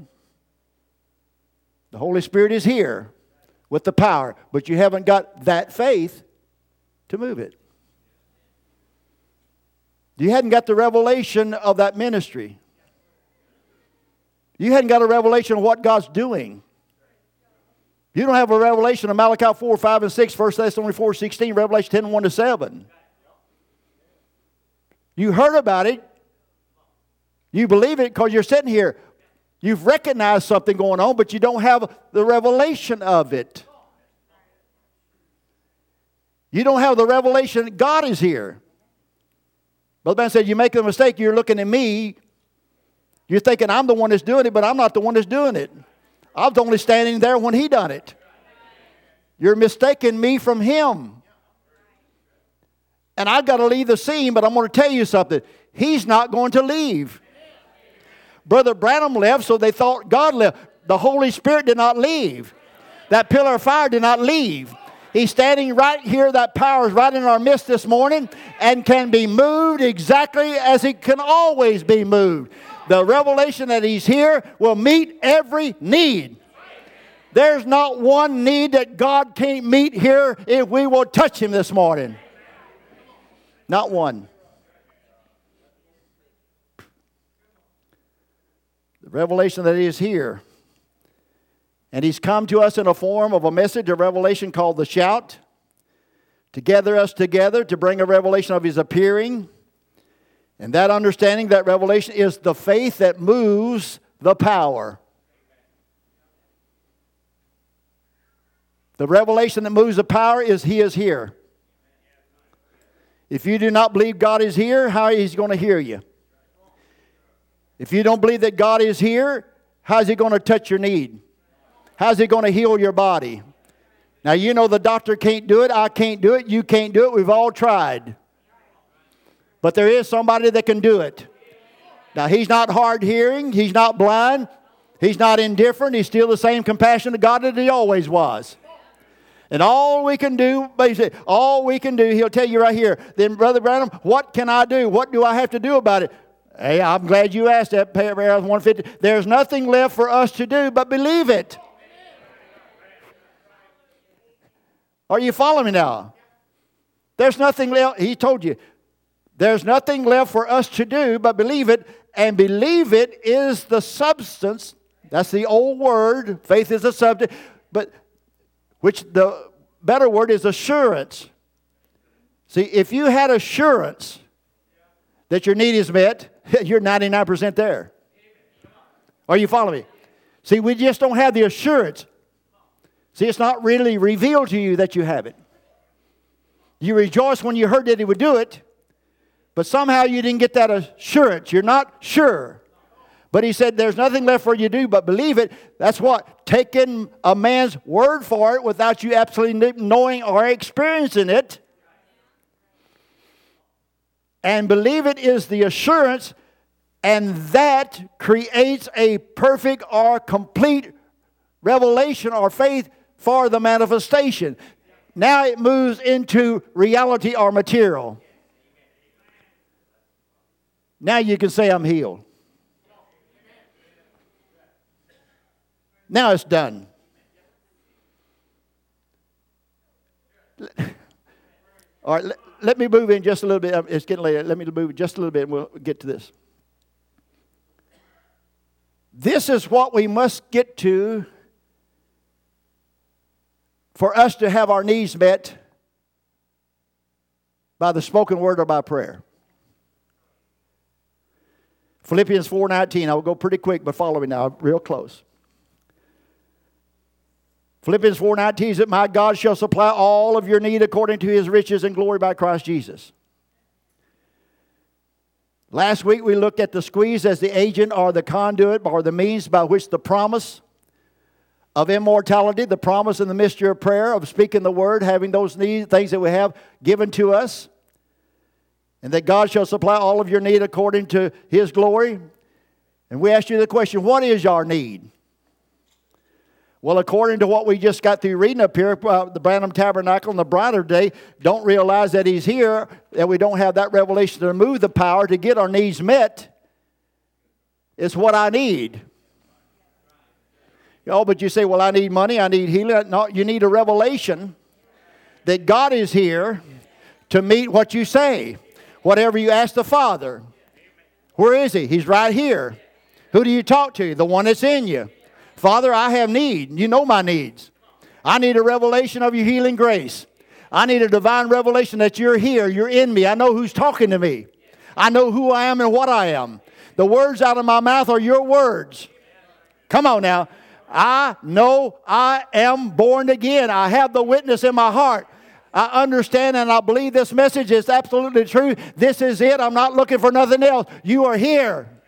S1: The Holy Spirit is here with the power, but you haven't got that faith to move it. You hadn't got the revelation of that ministry. You hadn't got a revelation of what God's doing. You don't have a revelation of Malachi 4, 5, and 6, 1 Thessalonians 4, 16, Revelation 10, 1 to 7. You heard about it. You believe it because you're sitting here. You've recognized something going on, but you don't have the revelation of it. You don't have the revelation that God is here. Brother Ben said, You make a mistake, you're looking at me. You're thinking I'm the one that's doing it, but I'm not the one that's doing it. I was only standing there when he done it. You're mistaking me from him. And I've got to leave the scene, but I'm going to tell you something. He's not going to leave. Brother Branham left, so they thought God left. The Holy Spirit did not leave. That pillar of fire did not leave. He's standing right here. That power is right in our midst this morning and can be moved exactly as it can always be moved. The revelation that He's here will meet every need. There's not one need that God can't meet here if we will touch Him this morning. Not one. The revelation that is here. And he's come to us in a form of a message of revelation called the shout, to gather us together, to bring a revelation of his appearing. And that understanding, that revelation, is the faith that moves the power. The revelation that moves the power is He is here. If you do not believe God is here, how is He going to hear you? If you don't believe that God is here, how is He going to touch your need? How's He going to heal your body? Now, you know the doctor can't do it, I can't do it, you can't do it, we've all tried. But there is somebody that can do it. Now, He's not hard hearing, He's not blind, He's not indifferent, He's still the same compassionate God that He always was. And all we can do, basically, all we can do, he'll tell you right here. Then, Brother Branham, what can I do? What do I have to do about it? Hey, I'm glad you asked that, paragraph 150. There's nothing left for us to do but believe it. Are you following me now? There's nothing left. He told you. There's nothing left for us to do but believe it. And believe it is the substance. That's the old word. Faith is the subject. But which the better word is assurance. See, if you had assurance that your need is met, you're 99% there. Are you following me? See, we just don't have the assurance. See, it's not really revealed to you that you have it. You rejoice when you heard that He would do it, but somehow you didn't get that assurance. You're not sure. But he said, There's nothing left for you to do but believe it. That's what? Taking a man's word for it without you absolutely knowing or experiencing it. And believe it is the assurance, and that creates a perfect or complete revelation or faith for the manifestation. Now it moves into reality or material. Now you can say, I'm healed. Now it's done. All right, let, me move in just a little bit. Um, it's getting late. Let me move just a little bit and we'll get to this. This is what we must get to for us to have our needs met by the spoken word or by prayer. Philippians 4:19. I will go pretty quick, but follow me now, real close. Philippians 4:19 that my God shall supply all of your need according to his riches and glory by Christ Jesus. Last week we looked at the squeeze as the agent or the conduit or the means by which the promise of immortality, the promise and the mystery of prayer, of speaking the word, having those needs, things that we have given to us, and that God shall supply all of your need according to his glory. And we asked you the question what is our need? Well, according to what we just got through reading up here, uh, the Branham Tabernacle and the Brighter Day don't realize that He's here, that we don't have that revelation to move the power to get our needs met. It's what I need. Oh, but you say, well, I need money, I need healing. No, you need a revelation that God is here to meet what you say, whatever you ask the Father. Where is He? He's right here. Who do you talk to? The one that's in you. Father, I have need. You know my needs. I need a revelation of your healing grace. I need a divine revelation that you're here, you're in me. I know who's talking to me. I know who I am and what I am. The words out of my mouth are your words. Come on now. I know I am born again. I have the witness in my heart. I understand and I believe this message is absolutely true. This is it. I'm not looking for nothing else. You are here.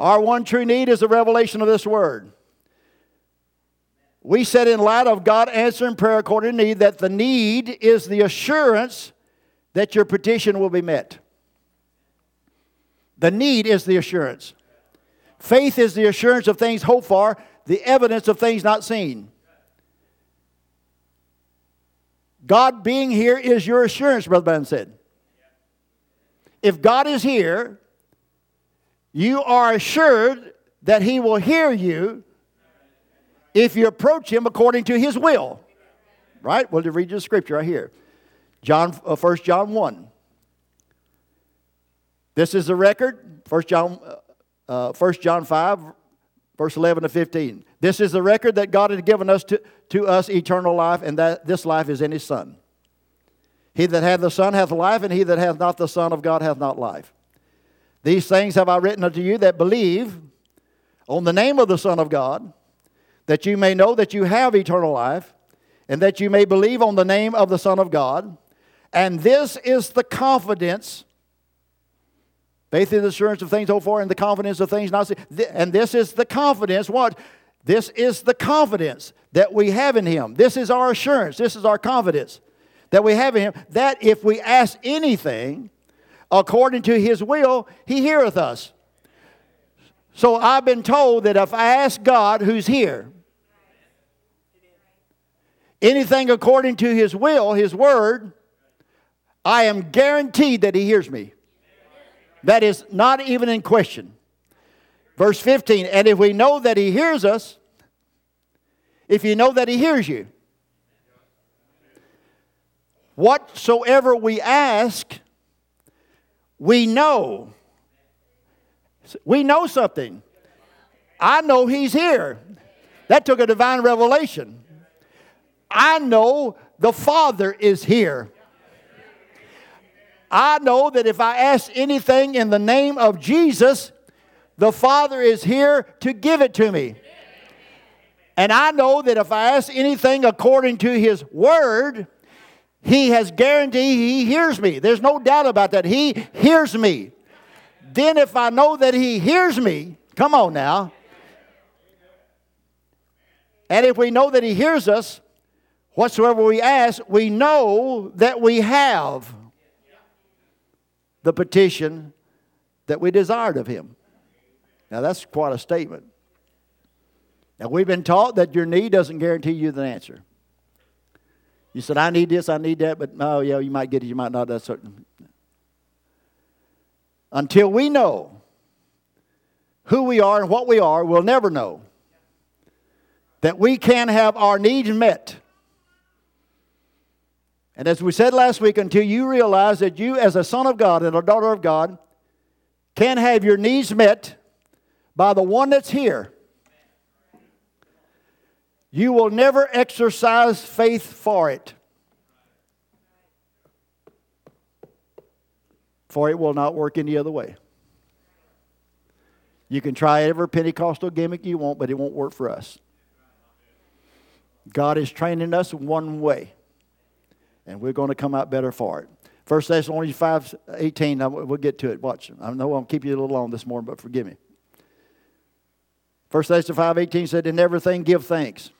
S1: Our one true need is the revelation of this word. We said, in light of God answering prayer according to need, that the need is the assurance that your petition will be met. The need is the assurance. Faith is the assurance of things hoped for, the evidence of things not seen. God being here is your assurance, Brother Ben said. If God is here, you are assured that He will hear you if you approach Him according to His will. Right? Well, to read the scripture right here. John, uh, 1 John 1. This is the record, 1 John, uh, 1 John 5, verse 11 to 15. This is the record that God has given us to, to us eternal life, and that this life is in His Son. He that hath the Son hath life, and he that hath not the Son of God hath not life. These things have I written unto you that believe on the name of the Son of God, that you may know that you have eternal life, and that you may believe on the name of the Son of God. And this is the confidence, faith is the assurance of things hoped for, and the confidence of things not seen. And this is the confidence, what? This is the confidence that we have in Him. This is our assurance. This is our confidence that we have in Him. That if we ask anything, according to his will, he heareth us. So I've been told that if I ask God who's here, anything according to his will, his word, I am guaranteed that he hears me. That is not even in question. Verse 15, and if we know that he hears us, if you know that he hears you, whatsoever we ask, we know. We know something. I know He's here. That took a divine revelation. I know the Father is here. I know that if I ask anything in the name of Jesus, the Father is here to give it to me. And I know that if I ask anything according to His Word, he has guaranteed He hears me. There's no doubt about that. He hears me. Then, if I know that He hears me, come on now. And if we know that He hears us, whatsoever we ask, we know that we have the petition that we desired of Him. Now, that's quite a statement. Now, we've been taught that your need doesn't guarantee you the answer. You said, I need this, I need that, but oh, yeah, you might get it, you might not. That's certain. Until we know who we are and what we are, we'll never know that we can have our needs met. And as we said last week, until you realize that you, as a son of God and a daughter of God, can have your needs met by the one that's here, you will never exercise faith for it. For it will not work any other way. You can try every Pentecostal gimmick you want, but it won't work for us. God is training us one way, and we're going to come out better for it. First Thessalonians 5 18, we'll get to it. Watch. I know I'm keeping you a little long this morning, but forgive me. First Thessalonians 5 18 said, In everything give thanks.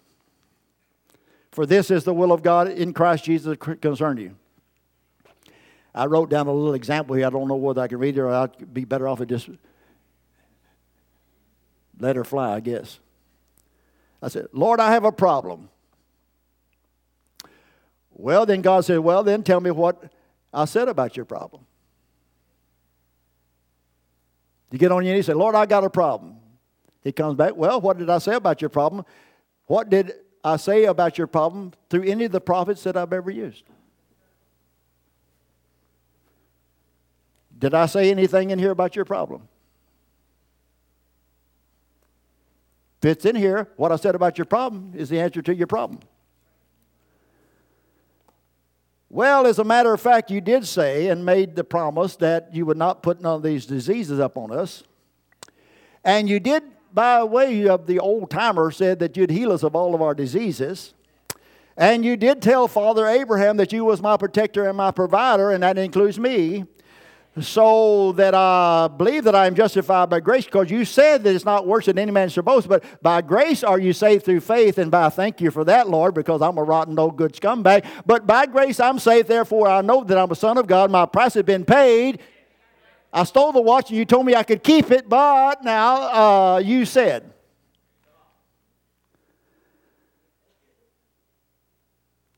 S1: For this is the will of God in Christ Jesus concerning you. I wrote down a little example here. I don't know whether I can read it or I'd be better off if just let her fly, I guess. I said, Lord, I have a problem. Well, then God said, Well, then tell me what I said about your problem. You get on your knees and say, Lord, I got a problem. He comes back, Well, what did I say about your problem? What did I say about your problem through any of the prophets that I've ever used? Did I say anything in here about your problem? If it's in here, what I said about your problem is the answer to your problem. Well, as a matter of fact, you did say and made the promise that you would not put none of these diseases up on us. And you did, by way of the old timer, said that you'd heal us of all of our diseases. And you did tell Father Abraham that you was my protector and my provider, and that includes me so that I believe that I am justified by grace, because you said that it's not worse than any man should boast, but by grace are you saved through faith, and by thank you for that, Lord, because I'm a rotten, no good scumbag. But by grace I'm saved, therefore I know that I'm a son of God. My price has been paid. I stole the watch, and you told me I could keep it, but now uh, you said.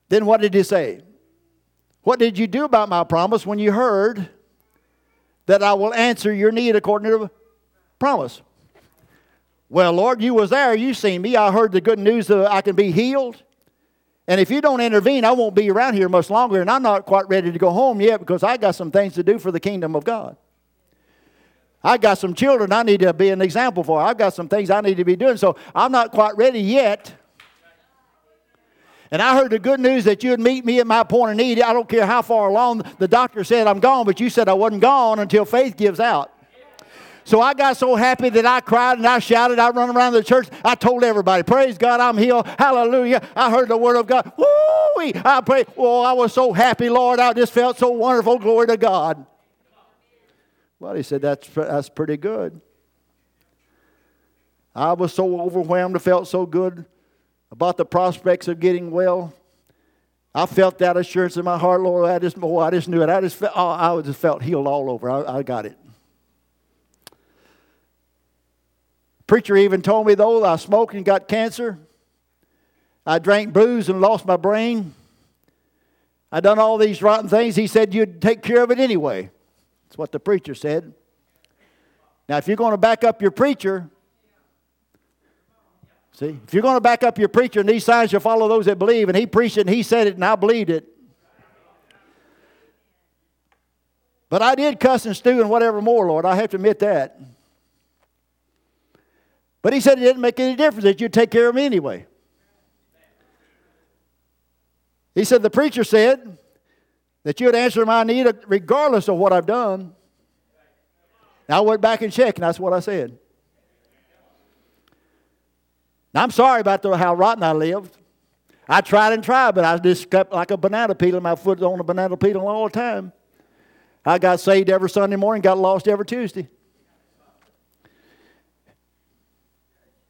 S1: Then what did he say? What did you do about my promise when you heard? that I will answer your need according to promise. Well, Lord, you was there. You seen me. I heard the good news that I can be healed. And if you don't intervene, I won't be around here much longer. And I'm not quite ready to go home yet because I got some things to do for the kingdom of God. I got some children I need to be an example for. I've got some things I need to be doing. So I'm not quite ready yet. And I heard the good news that you'd meet me at my point of need. I don't care how far along the doctor said I'm gone, but you said I wasn't gone until faith gives out. So I got so happy that I cried and I shouted. I run around the church. I told everybody, "Praise God, I'm healed. Hallelujah!" I heard the word of God. Woo! I pray. Oh, I was so happy, Lord. I just felt so wonderful. Glory to God. Well, he said that's that's pretty good. I was so overwhelmed. I felt so good about the prospects of getting well. I felt that assurance in my heart, Lord. I just, oh, I just knew it. I just felt, oh, I just felt healed all over. I, I got it. Preacher even told me though I smoked and got cancer. I drank booze and lost my brain. I done all these rotten things. He said you'd take care of it anyway. That's what the preacher said. Now, if you're going to back up your preacher, See, if you're going to back up your preacher and these signs shall follow those that believe, and he preached it and he said it and I believed it. But I did cuss and stew and whatever more, Lord. I have to admit that. But he said it didn't make any difference that you'd take care of me anyway. He said, The preacher said that you'd answer my need regardless of what I've done. I went back and checked, and that's what I said. Now, I'm sorry about the, how rotten I lived. I tried and tried, but I just kept like a banana peel, and my foot on a banana peel all the time. I got saved every Sunday morning, got lost every Tuesday.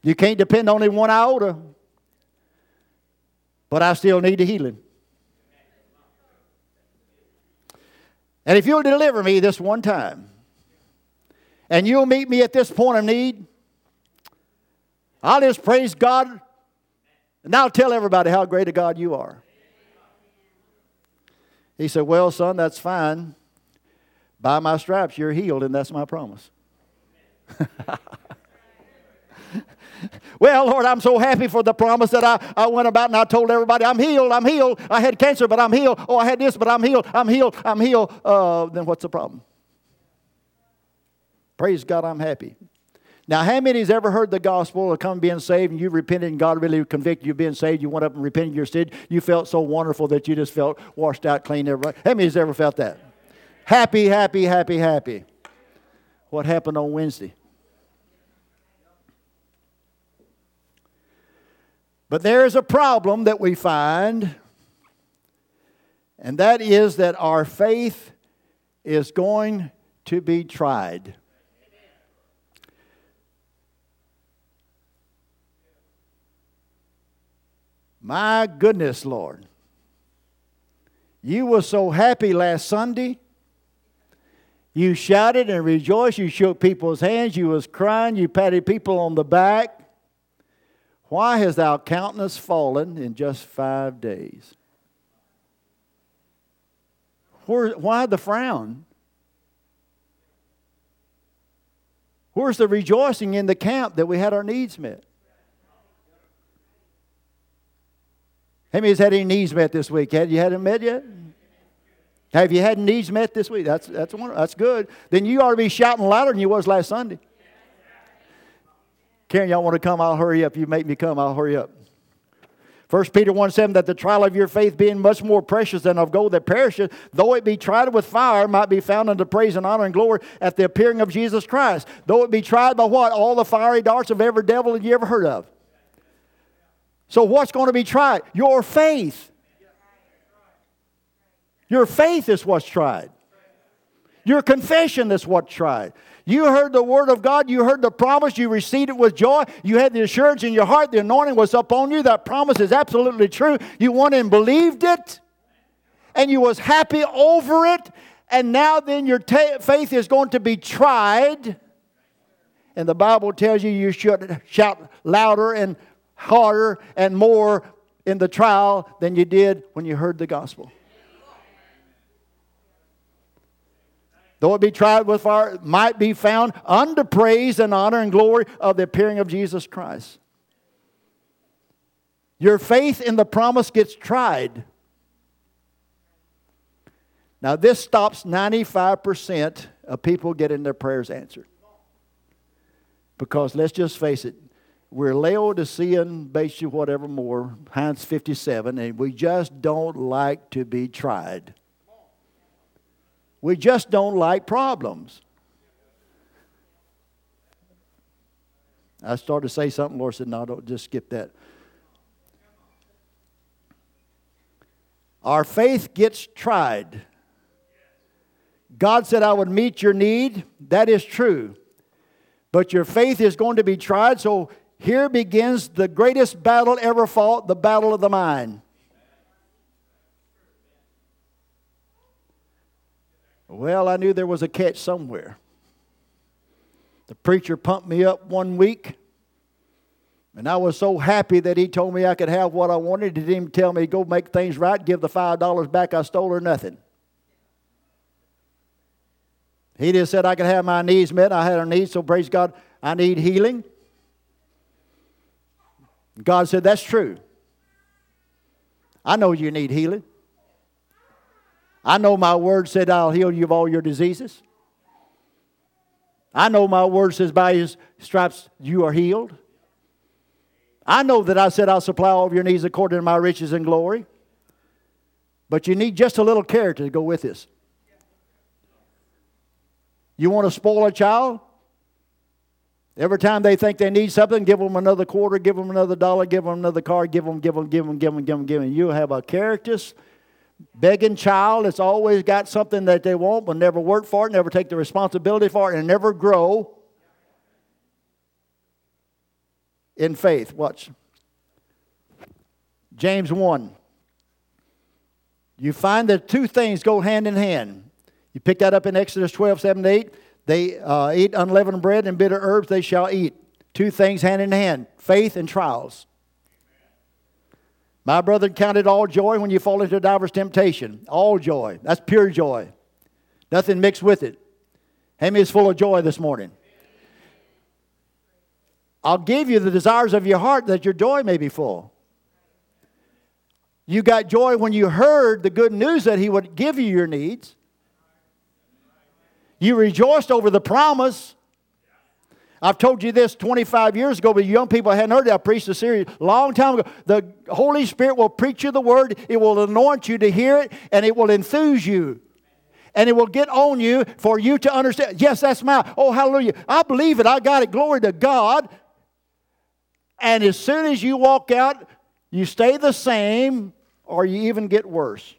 S1: You can't depend on even one iota, but I still need the healing. And if you'll deliver me this one time, and you'll meet me at this point of need, I'll just praise God and I'll tell everybody how great a God you are. He said, Well, son, that's fine. By my stripes, you're healed, and that's my promise. well, Lord, I'm so happy for the promise that I, I went about and I told everybody, I'm healed, I'm healed. I had cancer, but I'm healed. Oh, I had this, but I'm healed, I'm healed, I'm healed. Uh, then what's the problem? Praise God, I'm happy. Now, how many has ever heard the gospel of come being saved and you repented and God really convicted you of being saved? You went up and repented your sin. You felt so wonderful that you just felt washed out, clean, everybody. How many has ever felt that? Happy, happy, happy, happy. What happened on Wednesday? But there is a problem that we find, and that is that our faith is going to be tried. My goodness, Lord. You were so happy last Sunday. You shouted and rejoiced. You shook people's hands. You was crying. You patted people on the back. Why has thou countenance fallen in just five days? Where, why the frown? Where's the rejoicing in the camp that we had our needs met? Many has had any needs met this week? Have you had them met yet? Have you had needs met this week? That's, that's, one, that's good. Then you ought to be shouting louder than you was last Sunday. Karen, y'all want to come? I'll hurry up. You make me come, I'll hurry up. 1 Peter 1 7, that the trial of your faith being much more precious than of gold that perisheth, though it be tried with fire, might be found unto praise and honor and glory at the appearing of Jesus Christ. Though it be tried by what? All the fiery darts of every devil that you ever heard of. So, what's going to be tried? Your faith. Your faith is what's tried. Your confession is what's tried. You heard the word of God, you heard the promise, you received it with joy, you had the assurance in your heart, the anointing was upon you, that promise is absolutely true. You went and believed it, and you was happy over it, and now then your ta- faith is going to be tried. And the Bible tells you you should shout louder and harder and more in the trial than you did when you heard the gospel. Though it be tried with fire, might be found unto praise and honor and glory of the appearing of Jesus Christ. Your faith in the promise gets tried. Now, this stops 95% of people getting their prayers answered. Because let's just face it, we're Laodicean, basically, whatever more, Heinz 57, and we just don't like to be tried. We just don't like problems. I started to say something, Lord said, No, don't just skip that. Our faith gets tried. God said, I would meet your need. That is true. But your faith is going to be tried, so here begins the greatest battle ever fought the battle of the mind. Well, I knew there was a catch somewhere. The preacher pumped me up one week, and I was so happy that he told me I could have what I wanted. He didn't even tell me, go make things right, give the $5 back I stole or nothing. He just said I could have my needs met. I had a need, so praise God, I need healing. God said, That's true. I know you need healing. I know my word said, I'll heal you of all your diseases. I know my word says, By his stripes you are healed. I know that I said, I'll supply all of your needs according to my riches and glory. But you need just a little character to go with this. You want to spoil a child? Every time they think they need something, give them another quarter, give them another dollar, give them another card, give them, give them, give them, give them, give them, give them. You have a characterless, begging child that's always got something that they want but never work for it, never take the responsibility for it, and never grow in faith. Watch. James 1. You find that two things go hand in hand. You pick that up in Exodus 12, 7 8. They uh, eat unleavened bread and bitter herbs, they shall eat. Two things hand in hand faith and trials. My brother count it all joy when you fall into diverse temptation. All joy. That's pure joy. Nothing mixed with it. Hammy is full of joy this morning. I'll give you the desires of your heart that your joy may be full. You got joy when you heard the good news that He would give you your needs. You rejoiced over the promise. I've told you this 25 years ago, but young people hadn't heard it. I preached a series a long time ago. The Holy Spirit will preach you the word, it will anoint you to hear it, and it will enthuse you. And it will get on you for you to understand. Yes, that's my, oh, hallelujah. I believe it. I got it. Glory to God. And as soon as you walk out, you stay the same or you even get worse.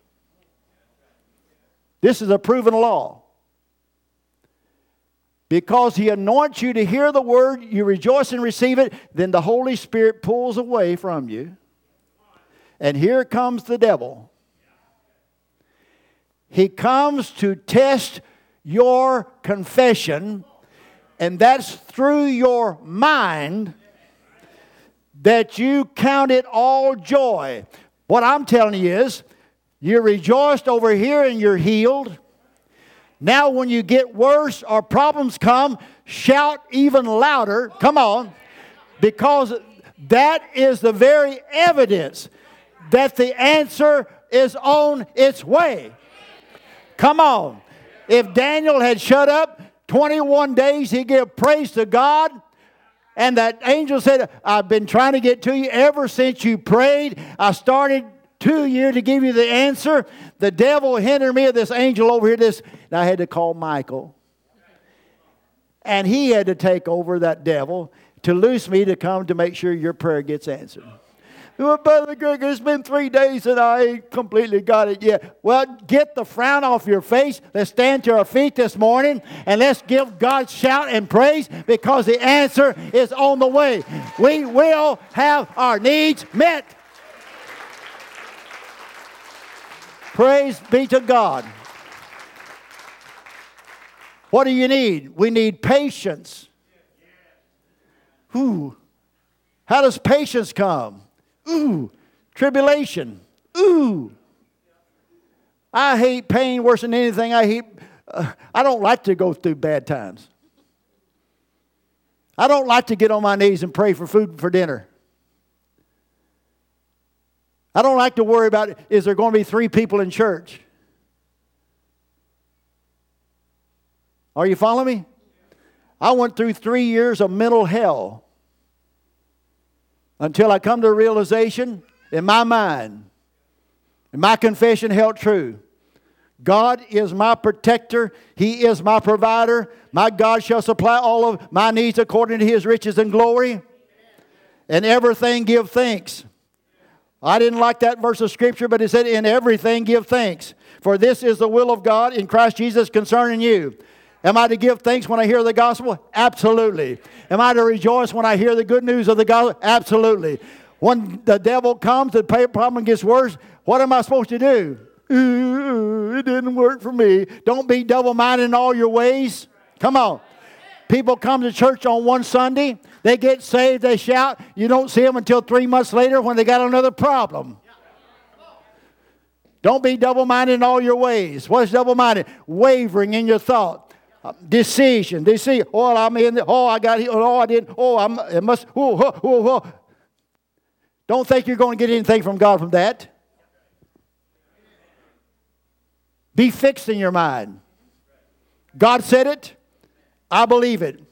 S1: This is a proven law. Because he anoints you to hear the word, you rejoice and receive it, then the Holy Spirit pulls away from you. And here comes the devil. He comes to test your confession, and that's through your mind that you count it all joy. What I'm telling you is, you're rejoiced over here and you're healed. Now, when you get worse or problems come, shout even louder. Come on. Because that is the very evidence that the answer is on its way. Come on. If Daniel had shut up 21 days, he gave praise to God. And that angel said, I've been trying to get to you ever since you prayed. I started two years to give you the answer. The devil hindered me of this angel over here. This, and I had to call Michael. And he had to take over that devil to loose me to come to make sure your prayer gets answered. Well, Brother Greg, it's been three days and I ain't completely got it yet. Well, get the frown off your face. Let's stand to our feet this morning and let's give God shout and praise because the answer is on the way. We will have our needs met. Praise be to God. What do you need? We need patience. Ooh. How does patience come? Ooh. Tribulation. Ooh. I hate pain worse than anything. I hate, uh, I don't like to go through bad times. I don't like to get on my knees and pray for food for dinner. I don't like to worry about is there going to be three people in church? Are you following me? I went through three years of mental hell until I come to a realization in my mind, and my confession held true. God is my protector. He is my provider. My God shall supply all of my needs according to his riches and glory. And everything give thanks. I didn't like that verse of scripture, but it said, In everything give thanks, for this is the will of God in Christ Jesus concerning you. Am I to give thanks when I hear the gospel? Absolutely. Am I to rejoice when I hear the good news of the gospel? Absolutely. When the devil comes, the problem gets worse, what am I supposed to do? Ooh, it didn't work for me. Don't be double minded in all your ways. Come on. People come to church on one Sunday, they get saved, they shout. You don't see them until three months later when they got another problem. Don't be double minded in all your ways. What's double minded? Wavering in your thought. Decision. decision. Deceive. Oh, I'm in. The, oh, I got here. Oh, I didn't. Oh, I'm. It must. Oh, oh, oh, oh. Don't think you're going to get anything from God from that. Be fixed in your mind. God said it. I believe it.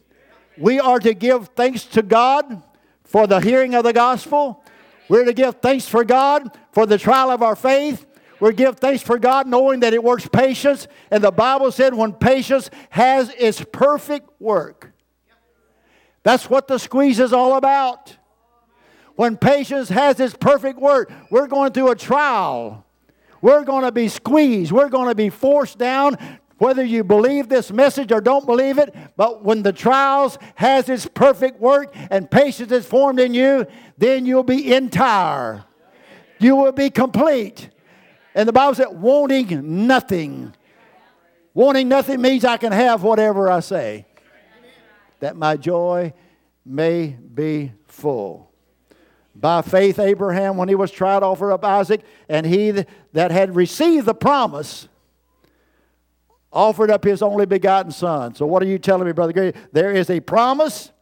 S1: We are to give thanks to God for the hearing of the gospel. We're to give thanks for God for the trial of our faith. We give thanks for God knowing that it works patience. And the Bible said when patience has its perfect work. That's what the squeeze is all about. When patience has its perfect work, we're going through a trial. We're going to be squeezed. We're going to be forced down whether you believe this message or don't believe it, but when the trials has its perfect work and patience is formed in you, then you'll be entire. You will be complete. And the Bible said, wanting nothing. Wanting nothing means I can have whatever I say, that my joy may be full. By faith, Abraham, when he was tried, offered up Isaac, and he that had received the promise offered up his only begotten son. So, what are you telling me, Brother Gary? There is a promise,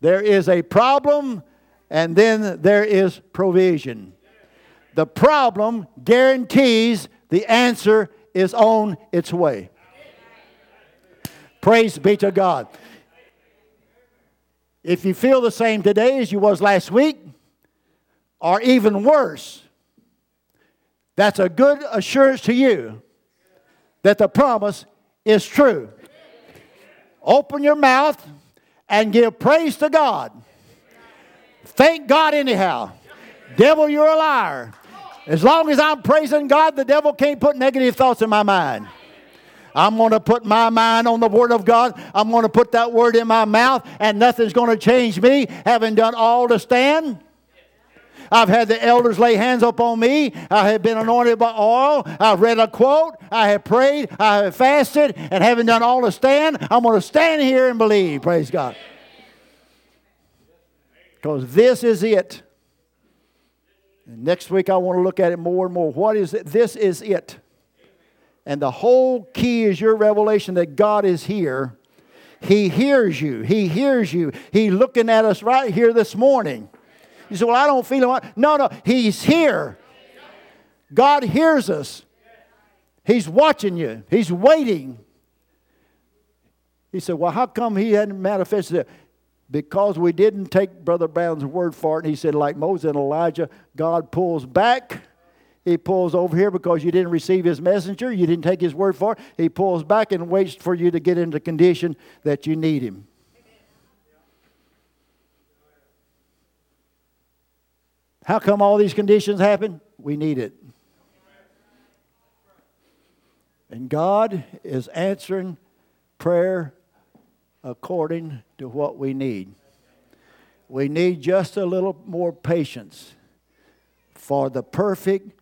S1: there is a problem, and then there is provision. The problem guarantees the answer is on its way. Praise be to God. If you feel the same today as you was last week, or even worse, that's a good assurance to you that the promise is true. Open your mouth and give praise to God. Thank God, anyhow. Devil, you're a liar. As long as I'm praising God, the devil can't put negative thoughts in my mind. I'm going to put my mind on the Word of God. I'm going to put that Word in my mouth, and nothing's going to change me, having done all to stand. I've had the elders lay hands upon me. I have been anointed by oil. I've read a quote. I have prayed. I have fasted. And having done all to stand, I'm going to stand here and believe. Praise God. Because this is it. And next week, I want to look at it more and more. What is it? This is it. And the whole key is your revelation that God is here. He hears you. He hears you. He's looking at us right here this morning. You say, Well, I don't feel him. No, no, He's here. God hears us. He's watching you, He's waiting. He said, Well, how come He hadn't manifested it? Because we didn't take Brother Branham's word for it. And he said, like Moses and Elijah, God pulls back. He pulls over here because you didn't receive his messenger. You didn't take his word for it. He pulls back and waits for you to get into condition that you need him. How come all these conditions happen? We need it. And God is answering prayer according to what we need. We need just a little more patience for the perfect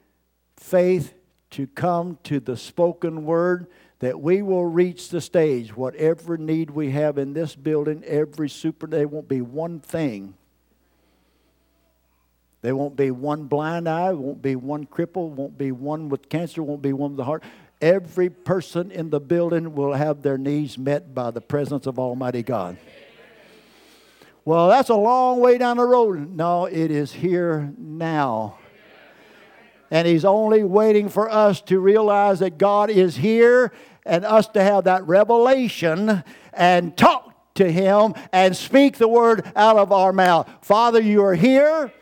S1: faith to come to the spoken word that we will reach the stage whatever need we have in this building every super there won't be one thing there won't be one blind eye, won't be one cripple, won't be one with cancer, won't be one with the heart. Every person in the building will have their needs met by the presence of Almighty God. Well, that's a long way down the road. No, it is here now. And He's only waiting for us to realize that God is here and us to have that revelation and talk to Him and speak the word out of our mouth. Father, you are here.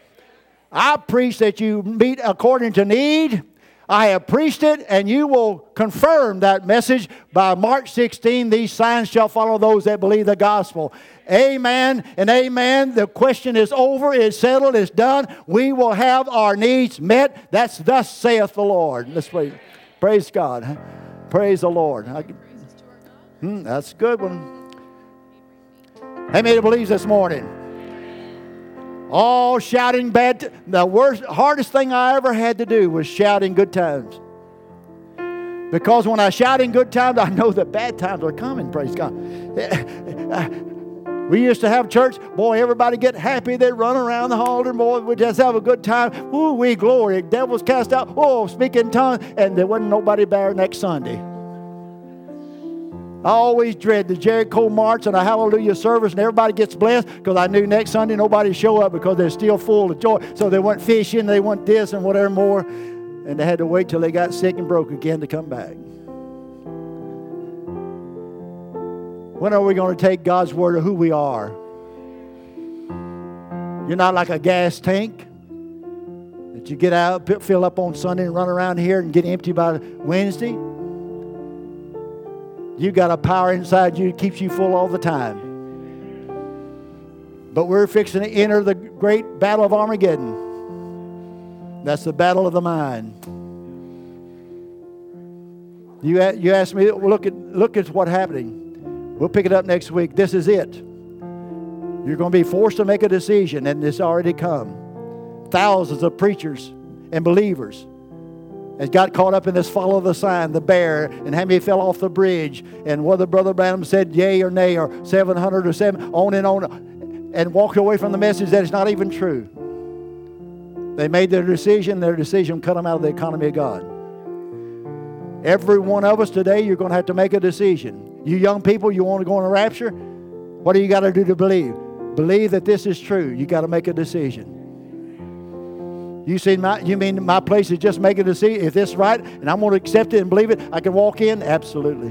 S1: I preach that you meet according to need. I have preached it, and you will confirm that message by Mark 16. These signs shall follow those that believe the gospel. Amen and amen. The question is over, it's settled, it's done. We will have our needs met. That's thus saith the Lord. Let's pray. Praise God. Praise the Lord. Hmm, that's a good one. How many believes this morning? All shouting bad. T- the worst, hardest thing I ever had to do was shouting good times. Because when I shout in good times, I know that bad times are coming, praise God. We used to have church, boy, everybody get happy. They'd run around the altar, boy, we just have a good time. Ooh, we glory. Devils cast out, oh, speaking tongues, and there wasn't nobody there next Sunday. I always dread the Jericho March and a Hallelujah service, and everybody gets blessed because I knew next Sunday nobody'd show up because they're still full of joy. So they went fishing, they went this and whatever more, and they had to wait till they got sick and broke again to come back. When are we going to take God's word of who we are? You're not like a gas tank that you get out, fill up on Sunday, and run around here and get empty by Wednesday. You got a power inside you that keeps you full all the time. But we're fixing to enter the great battle of Armageddon. That's the battle of the mind. You, you asked me, look at, look at what's happening. We'll pick it up next week. This is it. You're going to be forced to make a decision, and it's already come. Thousands of preachers and believers has got caught up in this follow the sign, the bear, and how many fell off the bridge, and whether Brother Branham said yay or nay, or 700 or 7, on and on, and walked away from the message that it's not even true. They made their decision, their decision cut them out of the economy of God. Every one of us today, you're going to have to make a decision. You young people, you want to go on a rapture? What do you got to do to believe? Believe that this is true. You got to make a decision. You see, my, you mean my place is just making to see if this right and I'm going to accept it and believe it? I can walk in? Absolutely.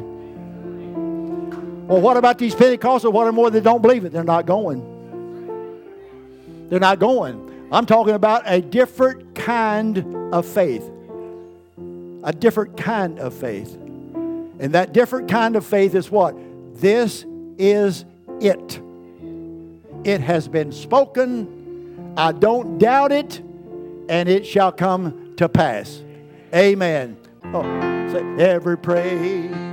S1: Well, what about these Pentecostals? What are more that don't believe it? They're not going. They're not going. I'm talking about a different kind of faith. A different kind of faith. And that different kind of faith is what? This is it. It has been spoken. I don't doubt it, and it shall come to pass. Amen. Oh, say, every praise